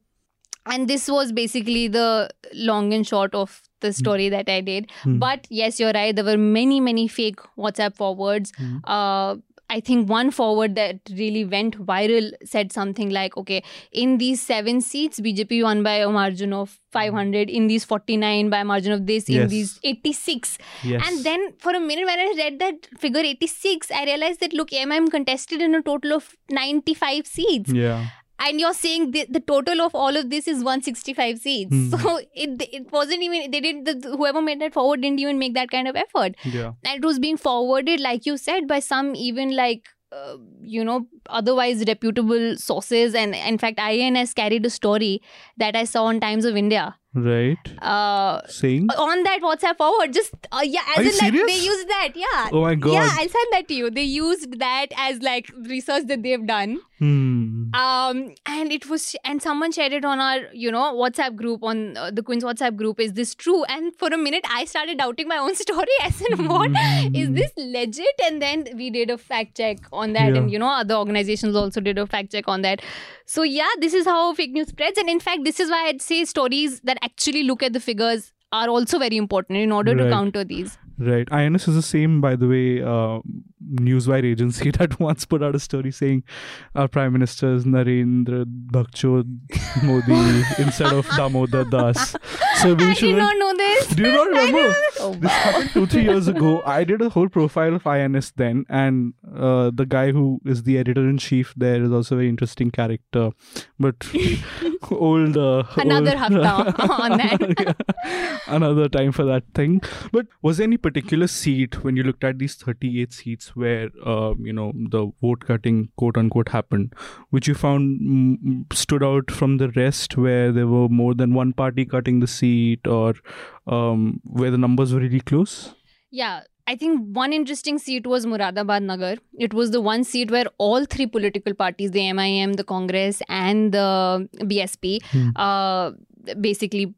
and this was basically the long and short of the story that i did Hmm. but yes you're right there were many many fake whatsapp forwards Hmm. uh I think one forward that really went viral said something like, okay, in these seven seats, BJP won by a margin of 500, in these 49 by a margin of this, in these 86. Yes. And then for a minute, when I read that figure 86, I realized that look, MIM contested in a total of 95 seats. Yeah. And you're saying the, the total of all of this is 165 seats. Hmm. So it, it wasn't even, they did, the, whoever made that forward didn't even make that kind of effort Yeah. and it was being forwarded like you said by some even like uh, you know otherwise reputable sources and in fact IANS carried a story that i saw on times of india Right. uh, Saying. on that whatsapp forward just uh, yeah as Are you in like they serious? used that yeah Oh my god. yeah i'll send that to you they used that as like research that they've done Hmm. um and it was and someone shared it on our you know whatsapp group on uh, the Quint's whatsapp group is this true and for a minute i started doubting my own [laughs] story as in what is Hmm. this legit and then we did a fact check on that Yeah. and you know other organizations also did a fact check on that so yeah this is how fake news spreads and in fact this is why i'd say stories that actually look at the figures are also very important in order to counter these Right. IANS is the same, by the way, uh, Newswire agency [laughs] that once put out a story saying our Prime Minister is Narendra Bhakchod Modi [laughs] instead of Damodar Das. So we i should. did not know this Do you not remember? oh, This happened two, three years ago. I did a whole profile of IANS then, and uh, the guy who is the editor in chief there is also a very interesting character. But [laughs] old. Uh, Another old, hafta on that. Yeah. Another time for that thing. But was there any particular seat when you looked at these 38 seats where, uh, you know, the vote cutting, quote unquote, happened, which you found mm, stood out from the rest where there were more than one party cutting the seat or um, where the numbers were really close? Yeah, I think one interesting seat was Moradabad Nagar. It was the one seat where all three political parties, the MIM, the Congress, and the BSP, Hmm. uh, basically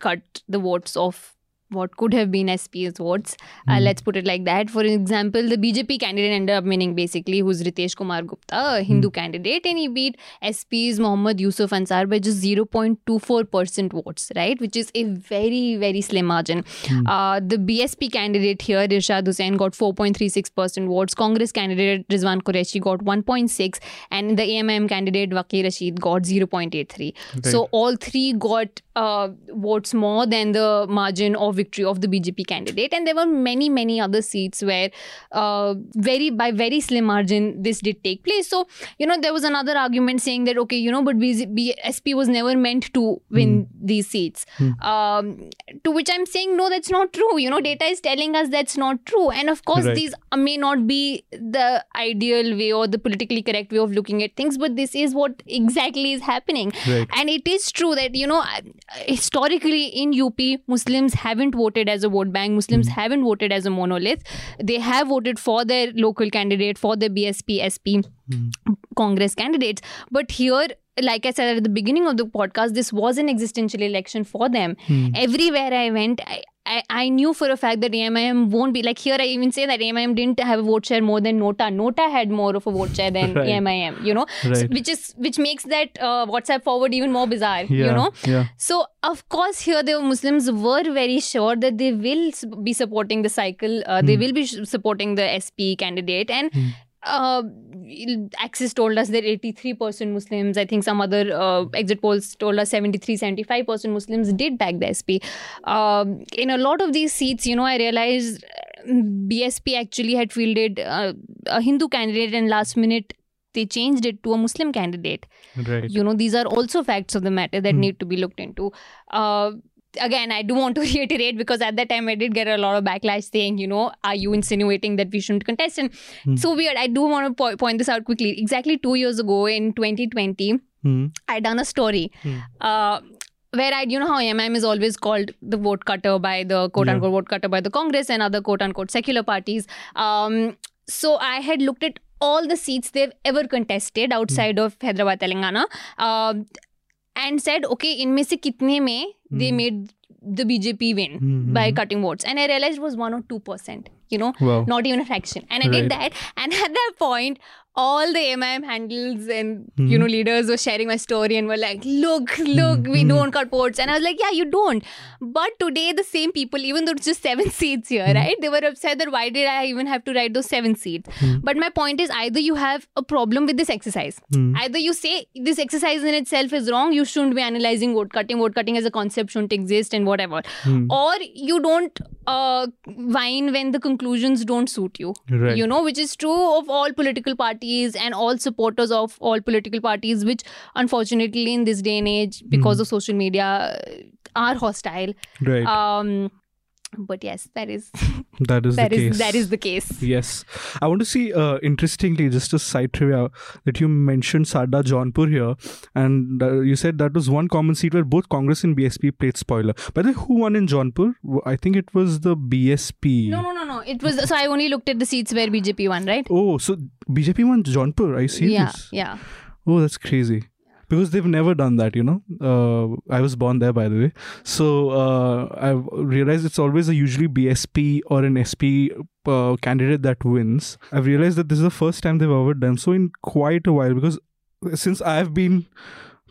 cut the votes of what could have been SP's votes. Uh, Hmm. let's put it like that. For example, the BJP candidate ended up winning basically, who's Ritesh Kumar Gupta, a Hindu candidate, and he beat SP's Mohammad Yusuf Ansari by just 0.24% votes, right? Which is a very, very slim margin. Hmm. Uh, the BSP candidate here, Irshad Hussain, got 4.36% votes. Congress candidate Rizwan Qureshi got 1.6, and the AIMIM candidate Waqi Rashid got 0.83. So all three got uh, votes more than the margin of victory of the BJP candidate. And there were many, many other seats where, uh, very by very slim margin, this did take place. So you know, there was another argument saying that okay, you know, but BSP was never meant to win mm. these seats. Mm. Um, to which I'm saying no, that's not true. You know, data is telling us that's not true. And of course, right. these may not be the ideal way or the politically correct way of looking at things, but this is what exactly is happening. Right. And it is true that you know, historically in UP, Muslims haven't voted as a vote bank. Muslims mm. haven't voted as a monolith. They have voted for their local candidate, for the BSP, SP, mm. Congress candidates. But here like I said at the beginning of the podcast, this was an existential election for them. Hmm. Everywhere I went, I, I, I knew for a fact that AIMIM won't be like here. I even say that AIMIM didn't have a vote share more than Nota. Nota had more of a vote share than [laughs] right. AIMIM. You know, right. so, which is which makes that uh, WhatsApp forward even more bizarre. Yeah. You know, yeah. So of course here the Muslims were very sure that they will be supporting the cycle. Uh, mm. They hmm. will be supporting the SP candidate and. Mm uh, Axis told us that 83% Muslims, I think some other uh, exit polls told us 73, 75% Muslims did back the SP. Um, in a lot of these seats, you know, I realized mm, BSP actually had fielded uh, a Hindu candidate and last minute they changed it to a Muslim candidate. Right. You know, these are also facts of the matter that mm. need to be looked into. Again, I do want to [laughs] reiterate because at that time I did get a lot of backlash saying, you know, are you insinuating that we shouldn't contest? And mm. so weird. I do want to po- point this out quickly. Exactly two years ago in 2020, mm. I done a story. Mm. Uh, where I, you know how MM is always called the vote cutter by the quote unquote yeah. vote cutter by the Congress and other quote unquote secular parties. Um, so I had looked at all the seats they've ever contested outside mm. of Hyderabad, Telangana. Uh, and said, okay, in se kitne mein mm. they made the BJP win mm-hmm. by cutting votes. And I realized it was 1 or 2%, you know, wow. not even a fraction. And I right. did that. And [laughs] at that point, all the AIMIM handles and mm-hmm. you know leaders were sharing my story and were like, look, look, mm-hmm. we don't cut ports," And I was like, yeah, you don't. But today the same people, even though it's just seven [laughs] seats here, mm-hmm. right? They were upset that why did I even have to write those seven seats? But my point is either you have a problem with this exercise, either you say this exercise in itself is wrong, you shouldn't be analyzing vote cutting, vote cutting as a concept shouldn't exist and whatever, or you don't uh, whine when the conclusions don't suit you. Right. You know, which is true of all political parties parties and all supporters of all political parties, which unfortunately in this day and age, because mm. of social media, are hostile. Right. Um, but yes that is [laughs] that is that the is, case. that is the case. Yes. I want to see uh, interestingly just a side trivia that you mentioned sada jaunpur here. And uh, you said that was one common seat where both congress and bsp played spoiler. By the way who won in jaunpur? I think it was the bsp no no no no. It was so i only looked at the seats where bjp won right? Oh so bjp won jaunpur. I see yeah yeah. Oh that's crazy because they've never done that you know? Uh, i was born there by the way. So uh, i've realized it's always a usually bsp or an sp uh, candidate that wins. I've realized that this is the first time they've ever done so in quite a while because since i've been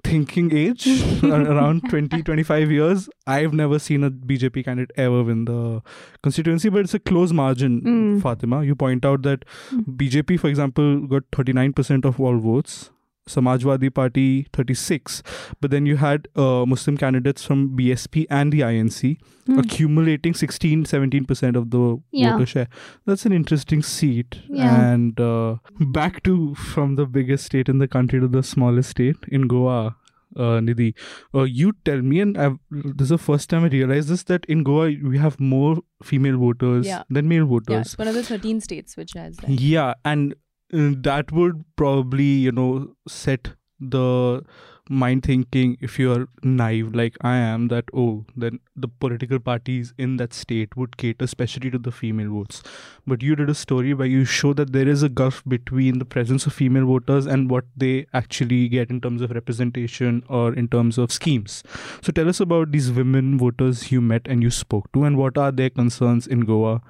thinking age [laughs] around [laughs] 20 25 years i've never seen a bjp candidate ever win the constituency but it's a close margin mm. fatima. You point out that mm. bjp for example got 39% of all votes Samajwadi Party 36, but then you had uh, Muslim candidates from BSP and the INC mm. accumulating 16 17% of the yeah. voter share. That's an interesting seat. Yeah. And uh, back to from the biggest state in the country to the smallest state in Goa. Uh, Nidhi, uh, you tell me, and I've, this is the first time I realized this that in Goa we have more female voters yeah. than male voters. Yeah, one of the 13 states which has that. Yeah, and Uh, that would probably you know set the mind thinking if you're naive like i am that oh then the political parties in that state would cater especially to the female votes. But you did a story where you show that there is a gulf between the presence of female voters and what they actually get in terms of representation or in terms of schemes. So tell us about these women voters you met and you spoke to and what are their concerns in goa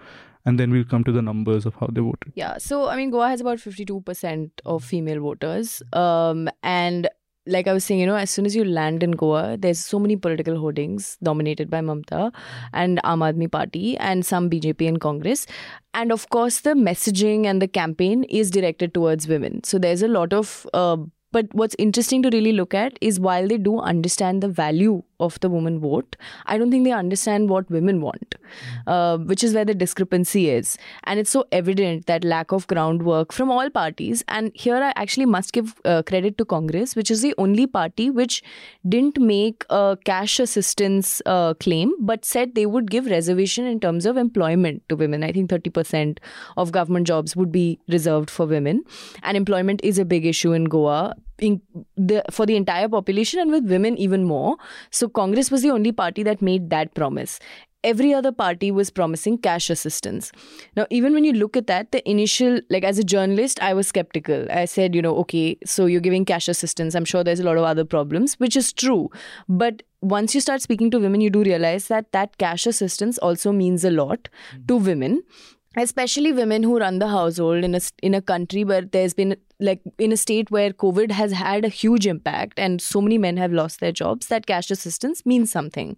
and then we'll come to the numbers of how they voted. Yeah, so I mean, Goa has about 52% of female voters. Um, and like I was saying, you know, as soon as you land in Goa, there's so many political holdings dominated by Mamta and Aam Party and some BJP and Congress. And of course, the messaging and the campaign is directed towards women. So there's a lot of uh, but what's interesting to really look at is while they do understand the value of the woman vote. I don't think they understand what women want, uh, which is where the discrepancy is. And it's so evident that lack of groundwork from all parties. And here I actually must give uh, credit to Congress, which is the only party which didn't make a cash assistance uh, claim, but said they would give reservation in terms of employment to women. I think 30% of government jobs would be reserved for women. And employment is a big issue in Goa in the, for the entire population and with women even more. So Congress was the only party that made that promise. Every other party was promising cash assistance. Now, even when you look at that, the initial, like as a journalist, I was skeptical. I said, you know, okay, so you're giving cash assistance. I'm sure there's a lot of other problems, which is true. But once you start speaking to women, you do realize that that cash assistance also means a lot mm-hmm. to women especially women who run the household in a in a country where there's been like in a state where COVID has had a huge impact and so many men have lost their jobs, that cash assistance means something.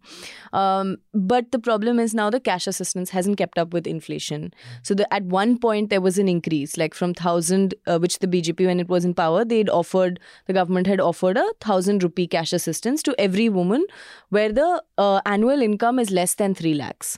Um, but the problem is now the cash assistance hasn't kept up with inflation. So the, at one point there was an increase, like from thousand, uh, which the BJP when it was in power, they'd offered the government had offered a thousand rupee cash assistance to every woman, where the uh, annual income is less than three lakhs.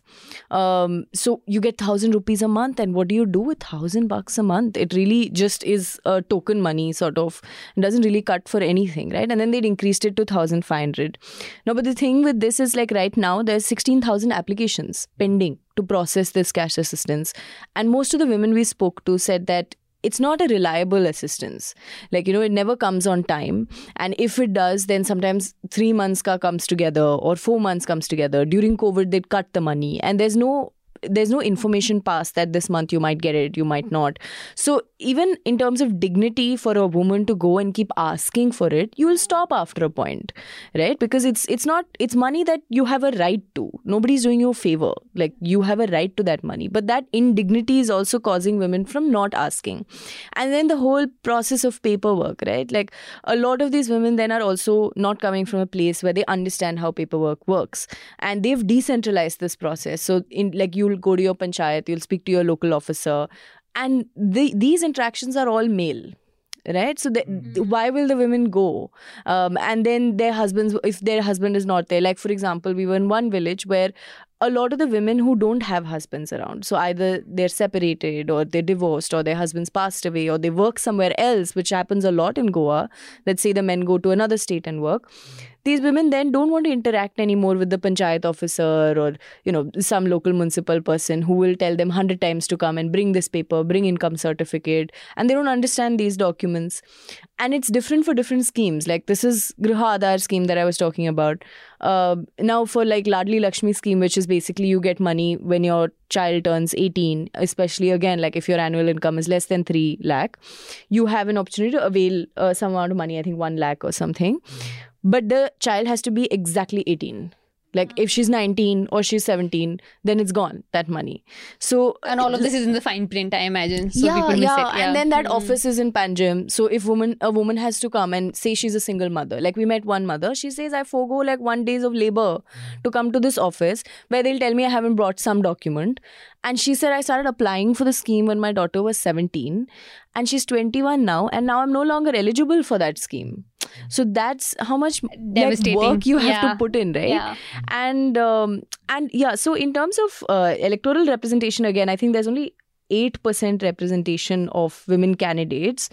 Um, so you get thousand rupees a month, and what do you do with thousand bucks a month? It really just is a token money sort of it doesn't really cut for anything right? And then they'd increased it to 1500 now but the thing with this is like right now there's 16000 applications pending to process this cash assistance. And most of the women we spoke to said that it's not a reliable assistance. Like you know it never comes on time. And if it does then sometimes 3 months ka comes together or 4 months comes together. During covid they'd cut the money. And there's no there's no information passed that this month you might get it you might not. So even in terms of dignity for a woman to go and keep asking for it you will stop after a point right? Because it's it's not it's money that you have a right to. Nobody's doing you a favor. Like you have a right to that money. But that indignity is also causing women from not asking. And then the whole process of paperwork right? Like a lot of these women then are also not coming from a place where they understand how paperwork works. And they've decentralized this process. So in like you you'll go to your panchayat, you'll speak to your local officer, and the, these interactions are all male right? So mm-hmm. why will the women go? Um, and then their husbands if their husband is not there like for example we were in one village where a lot of the women who don't have husbands around so either they're separated or they're divorced or their husbands passed away or they work somewhere else which happens a lot in goa. Let's say the men go to another state and work these women then don't want to interact anymore with the panchayat officer or you know some local municipal person who will tell them 100 times to come and bring this paper bring income certificate and they don't understand these documents. And it's different for different schemes. Like this is griha aadhar scheme that i was talking about. Uh, now for like ladli lakshmi scheme which is basically you get money when your child turns 18 especially again like if your annual income is less than 3 lakh you have an opportunity to avail uh, some amount of money i think 1 lakh or something but the child has to be exactly 18 like if she's 19 or she's 17 then it's gone that money. So and all of this is in the fine print i imagine. So yeah, yeah. yeah, and then that mm-hmm. office is in panjim. So if woman a woman has to come and say she's a single mother like we met one mother she says i forego like one days of labor to come to this office where they'll tell me i haven't brought some document. And she said i started applying for the scheme when my daughter was 17 and she's 21 now and now i'm no longer eligible for that scheme so that's how much like, work you have yeah. to put in right yeah. and um, and yeah so in terms of uh, electoral representation again i think there's only 8% representation of women candidates.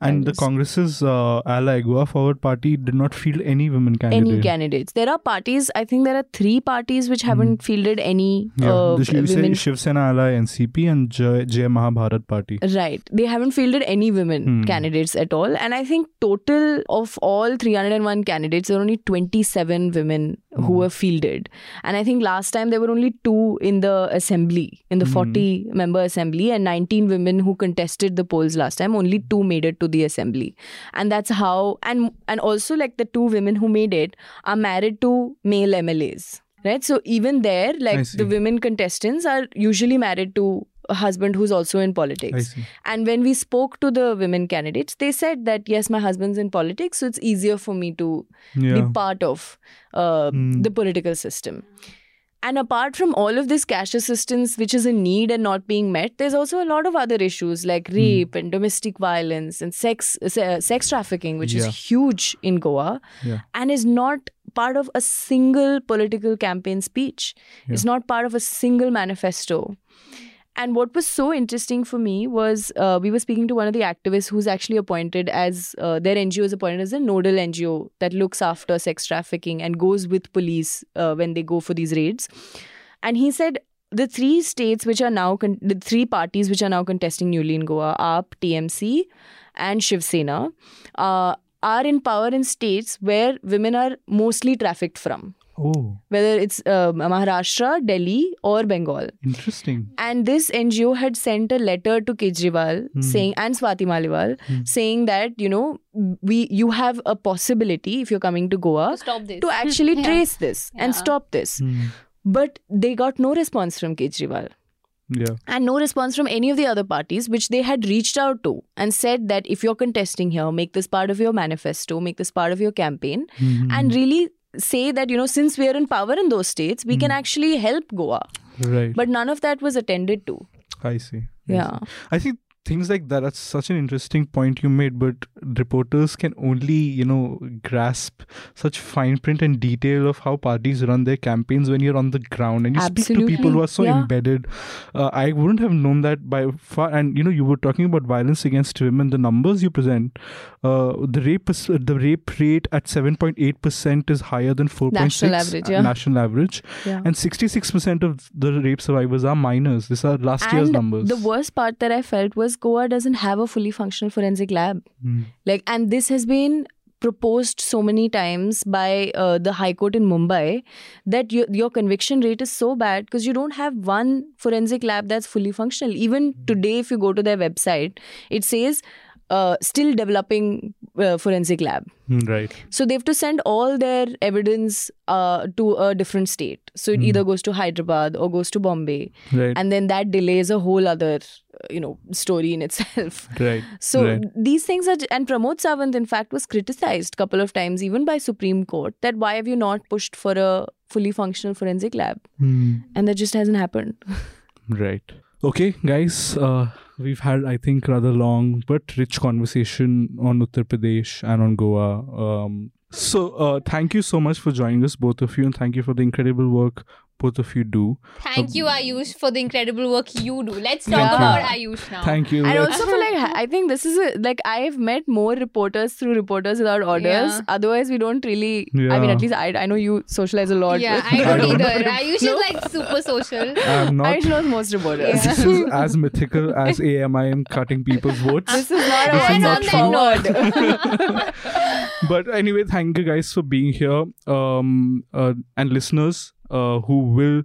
And the Congress's uh, ally Goa Forward Party did not field any women candidates. Any candidates. There are parties, I think there are three parties which haven't mm. fielded any yeah, uh, women. Shiv Sena ally NCP and Jai Mahabharat Party. Right. They haven't fielded any women mm. candidates at all. And I think total of all 301 candidates, there are only 27 women mm. who hmm. were fielded. And I think last time there were only two in the assembly, in the hmm. 40 member assembly assembly and 19 women who contested the polls last time only two made it to the assembly. And that's how and and also like the two women who made it are married to male mlas right? So even there like the women contestants are usually married to a husband who's also in politics. And when we spoke to the women candidates they said that yes my husband's in politics so it's easier for me to yeah. be part of uh, mm. the political system and apart from all of this cash assistance, which is a need and not being met, there's also a lot of other issues like hmm. rape mm. and domestic violence and sex uh, sex trafficking, which yeah. is huge in Goa yeah. and is not part of a single political campaign speech. It's not part of a single manifesto. And what was so interesting for me was uh, we were speaking to one of the activists who's actually appointed as uh, their NGO is appointed as a nodal NGO that looks after sex trafficking and goes with police uh, when they go for these raids. And he said the three states which are now con- the three parties which are now contesting newly in Goa, AAP, TMC, and Shiv Sena, uh, are in power in states where women are mostly trafficked from, Oh, whether it's uh, Maharashtra, Delhi, or Bengal. interesting. And this NGO had sent a letter to Kejriwal Hmm. saying and Swati Maliwal Hmm. saying that you know we you have a possibility if you're coming to Goa stop this. to actually [laughs] Yeah. trace this and stop this. Hmm. But they got no response from Kejriwal Yeah. and no response from any of the other parties which they had reached out to and said that if you're contesting here make this part of your manifesto make this part of your campaign Hmm. and really say that you know since we are in power in those states we can Hmm. actually help goa right. but none of that was attended to I see. I yeah see. I think things like that. That's such an interesting point you made. But reporters can only, you know, grasp such fine print and detail of how parties run their campaigns when you're on the ground and you speak to people who are so Yeah. embedded. Uh, I wouldn't have known that by far. And you know, you were talking about violence against women. The numbers you present, uh, the rape, the rape rate at seven point eight percent is higher than four point six National average, yeah. national average, yeah and sixty six percent of the rape survivors are minors. These are last year's numbers. the worst part that i felt was goa doesn't have a fully functional forensic lab. Hmm. like and this has been proposed so many times by uh, the high court in mumbai that your, your conviction rate is so bad because you don't have one forensic lab that's fully functional. Even today if you go to their website it says uh, still developing uh, forensic lab Hmm, Right. so they have to send all their evidence uh, to a different state so it Hmm. either goes to hyderabad or goes to bombay Right. and then that delays a whole other uh, you know story in itself [laughs] right. so Right. these things are, and Pramod Sawant, in fact, was criticized a couple of times, even by Supreme Court, that why have you not pushed for a fully functional forensic lab? Hmm. And that just hasn't happened. [laughs] Right. Okay, guys. Uh, we've had, I think, rather long but rich conversation on Uttar Pradesh and on Goa. Um, so, uh, thank you so much for joining us, both of you, and thank you for the incredible work both of you do. Thank you, Ayush, for the incredible work you do. Let's talk Yeah. about Ayush now. Thank you. I Let's- also feel like I think this is a, like I've met more reporters through Reporters Without Orders. Yeah. Otherwise, we don't really. I mean, at least I, I know you socialize a lot. Yeah, with- [laughs] I don't I don't. either. Ayush No. is like super social. I'm not. I know most reporters. This is as mythical as AMI and cutting people's votes. This is not a This is not forward. [laughs] but anyway, thank you guys for being here. Um, uh, and listeners uh, who will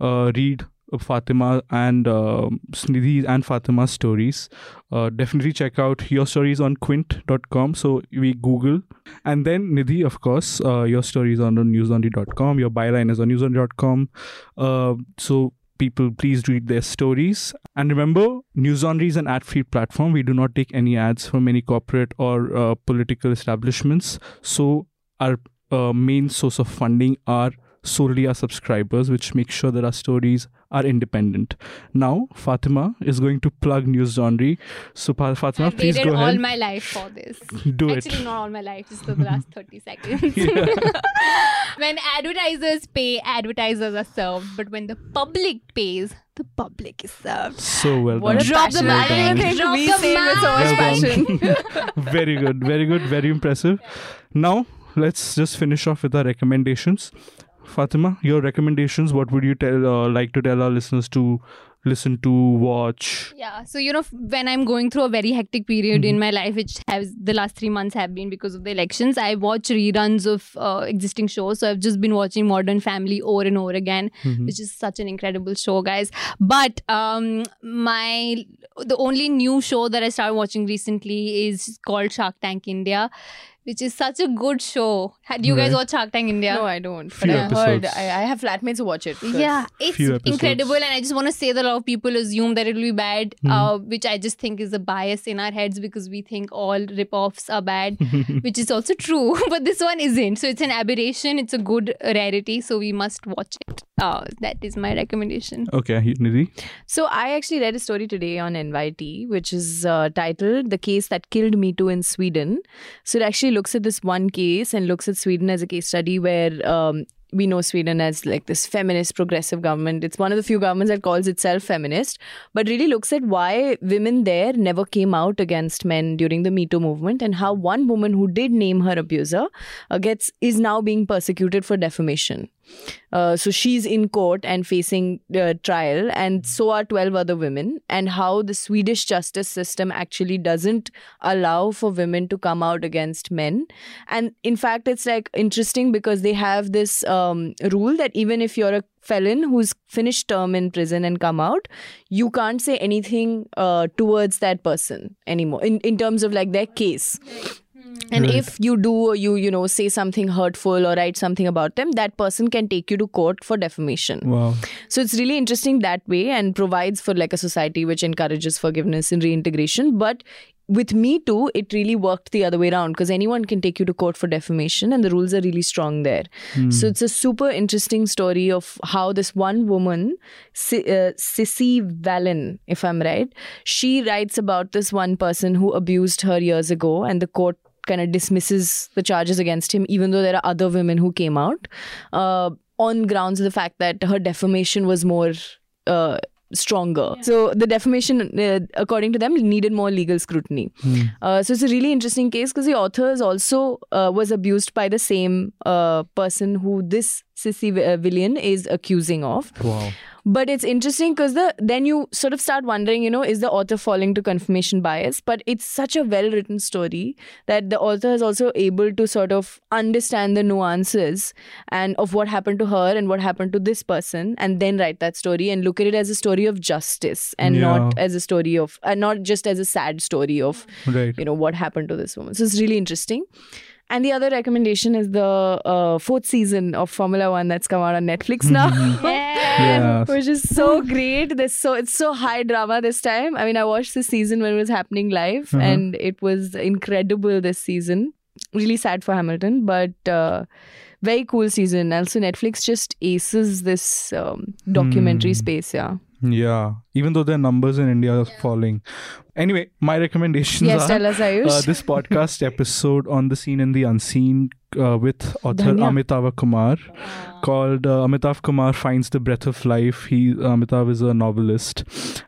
uh, read Fatima and uh, Nidhi and Fatima's stories, uh, definitely check out your stories on quint.com. So we Google. And then Nidhi, of course, uh, your stories on newslaundry.com. Your byline is on newslaundry.com. Uh, so people please read their stories and remember news laundry is an ad-free platform we do not take any ads from any corporate or uh, political establishments so our uh, main source of funding are solely our subscribers which makes sure that our stories are independent now fatima is going to plug news laundry so Pa- fatima I've please waited go all ahead my life for this. [laughs] do Actually, it Actually, not all my life, just for the last [laughs] 30 seconds. Yeah. [laughs] when advertisers pay, advertisers are served. But when the public pays, the public is served. so well What a done Drop the passion. I don't think Drop we the say with so much Well passion. very good, very good, very impressive. Now, let's just finish off with our recommendations. Fatima, your recommendations, what would you tell uh, like to tell our listeners to listen to, watch? Yeah, so you know, when I'm going through a very hectic period in my life, which has the last three months have been because of the elections, I watch reruns of uh, existing shows. So I've just been watching Modern Family over and over again, Mhm. which is such an incredible show, guys. But um, my the only new show that I started watching recently is called Shark Tank India, which is such a good show. Had you guys Right. watch Shark Tank India? No, I don't. Few But I heard. episodes. I, I have flatmates who watch it. Yeah, it's incredible, and I just want to say that a lot of people assume that it will be bad, Hmm. uh, which I just think is a bias in our heads because we think all rip-offs are bad, [laughs] which is also true, [laughs] but this one isn't. So it's an aberration. It's a good rarity, so we must watch it. Oh, that is my recommendation. Okay, Nidhi. So I actually read a story today on NYT, which is uh, titled "The Case That Killed Me Too in Sweden." So it actually looks at this one case and looks at Sweden as a case study where um, we know Sweden as like this feminist progressive government. It's one of the few governments that calls itself feminist, but really looks at why women there never came out against men during the Me Too movement and how one woman who did name her abuser uh, gets is now being persecuted for defamation. Uh, so she's in court and facing uh, trial, and so are 12 other women. And how the Swedish justice system actually doesn't allow for women to come out against men. And in fact, it's like interesting because they have this um, rule that even if you're a felon who's finished term in prison and come out, you can't say anything uh, towards that person anymore in, in terms of like their case and Right. if you do you you know say something hurtful or write something about them that person can take you to court for defamation Wow. so it's really interesting that way and provides for like a society which encourages forgiveness and reintegration but with me too it really worked the other way around because anyone can take you to court for defamation and the rules are really strong there so it's a super interesting story of how this one woman uh, Cissi Wallin if i'm right she writes about this one person who abused her years ago and the court kind of dismisses the charges against him even though there are other women who came out uh, on grounds of the fact that her defamation was more uh, stronger. So the defamation, uh, according to them, needed more legal scrutiny. Uh, so it's a really interesting case because the author is also uh, was abused by the same uh, person who this Cissi uh, Wallin is accusing of. Wow. But it's interesting because the then you sort of start wondering, you know, is the author falling to confirmation bias? But it's such a well written story that the author is also able to sort of understand the nuances and of what happened to her and what happened to this person, and then write that story and look at it as a story of justice and Yeah. not as a story of, and not just as a sad story of, Right. you know, what happened to this woman. So it's really interesting. And the other recommendation is the uh, fourth season of Formula One that's come out on Netflix now. [laughs] [laughs] Yeah. which is so great. There's so it's so high drama this time. I mean, I watched this season when it was happening live, Uh-huh. and it was incredible this season. Really sad for Hamilton, but uh, very cool season. Also, Netflix just aces this um, documentary Hmm. space. Yeah. Yeah. Even though their numbers in India are falling. Anyway, my recommendations Yes, are tell us, Ayush. uh, this podcast [laughs] episode on the scene and the unseen uh, with author Dhanya. Amitav Kumar called uh, Amitav Kumar Finds the Breath of Life. He Amitav is a novelist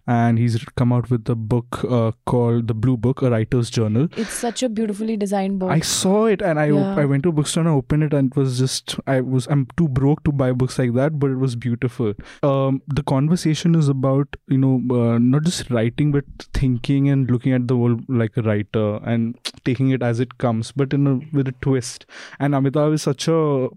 and he's come out with a book uh, called The Blue Book, a writer's journal. it's such a beautifully designed book. I saw it and I Yeah. I went to a bookstore and I opened it and it was just I was I'm too broke to buy books like that, but it was beautiful. Um, the conversation is about you know uh, not just writing but thinking and looking at the world like a writer and taking it as it comes, but in a with a twist. And Amitav is such a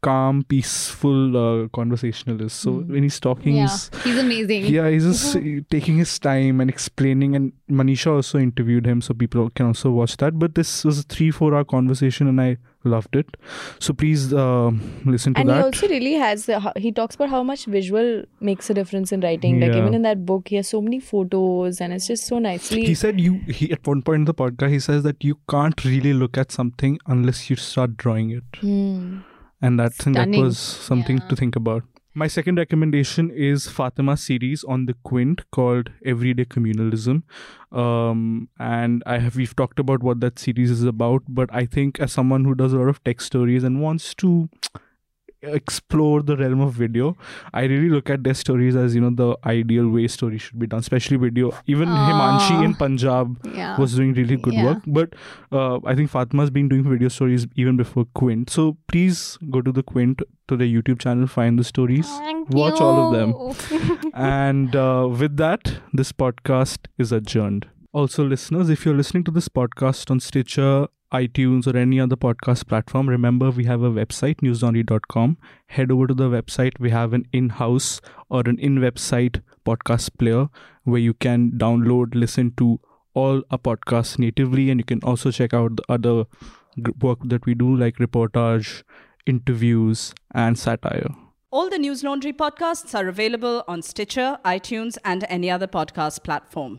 calm, peaceful uh, conversationalist. So Mm. when he's talking, Yeah, he's he's amazing. yeah, he's just [laughs] taking his time and explaining. And Manisha also interviewed him, so people can also watch that. But this was a three, four hour conversation, and I loved it. So please uh, listen to that. and he also really has ho- he talks about how much visual makes a difference in writing like Yeah. even in that book he has so many photos and it's just so nicely he said you he at one point in the podcast he says that you can't really look at something unless you start drawing it Hmm. And that that was something Yeah. to think about my second recommendation is Fatima series on the Quint called Everyday Communalism, um, and I have we've talked about what that series is about. But I think as someone who does a lot of tech stories and wants to explore the realm of video, I really look at their stories as you know the ideal way stories should be done, especially video. Even Himanshi in Punjab Yeah. was doing really good Yeah. work. But uh, I think Fatma's been doing video stories even before Quint. So please go to the Quint to the YouTube channel, find the stories, Thank watch all of them. [laughs] and uh, with that, this podcast is adjourned. Also, listeners, if you're listening to this podcast on Stitcher, iTunes, or any other podcast platform, remember we have a website, newslaundry.com. Head over to the website. We have an in house or an in website podcast player where you can download, listen to all our podcasts natively, and you can also check out the other work that we do, like reportage, interviews, and satire. All the News Laundry podcasts are available on Stitcher, iTunes, and any other podcast platform.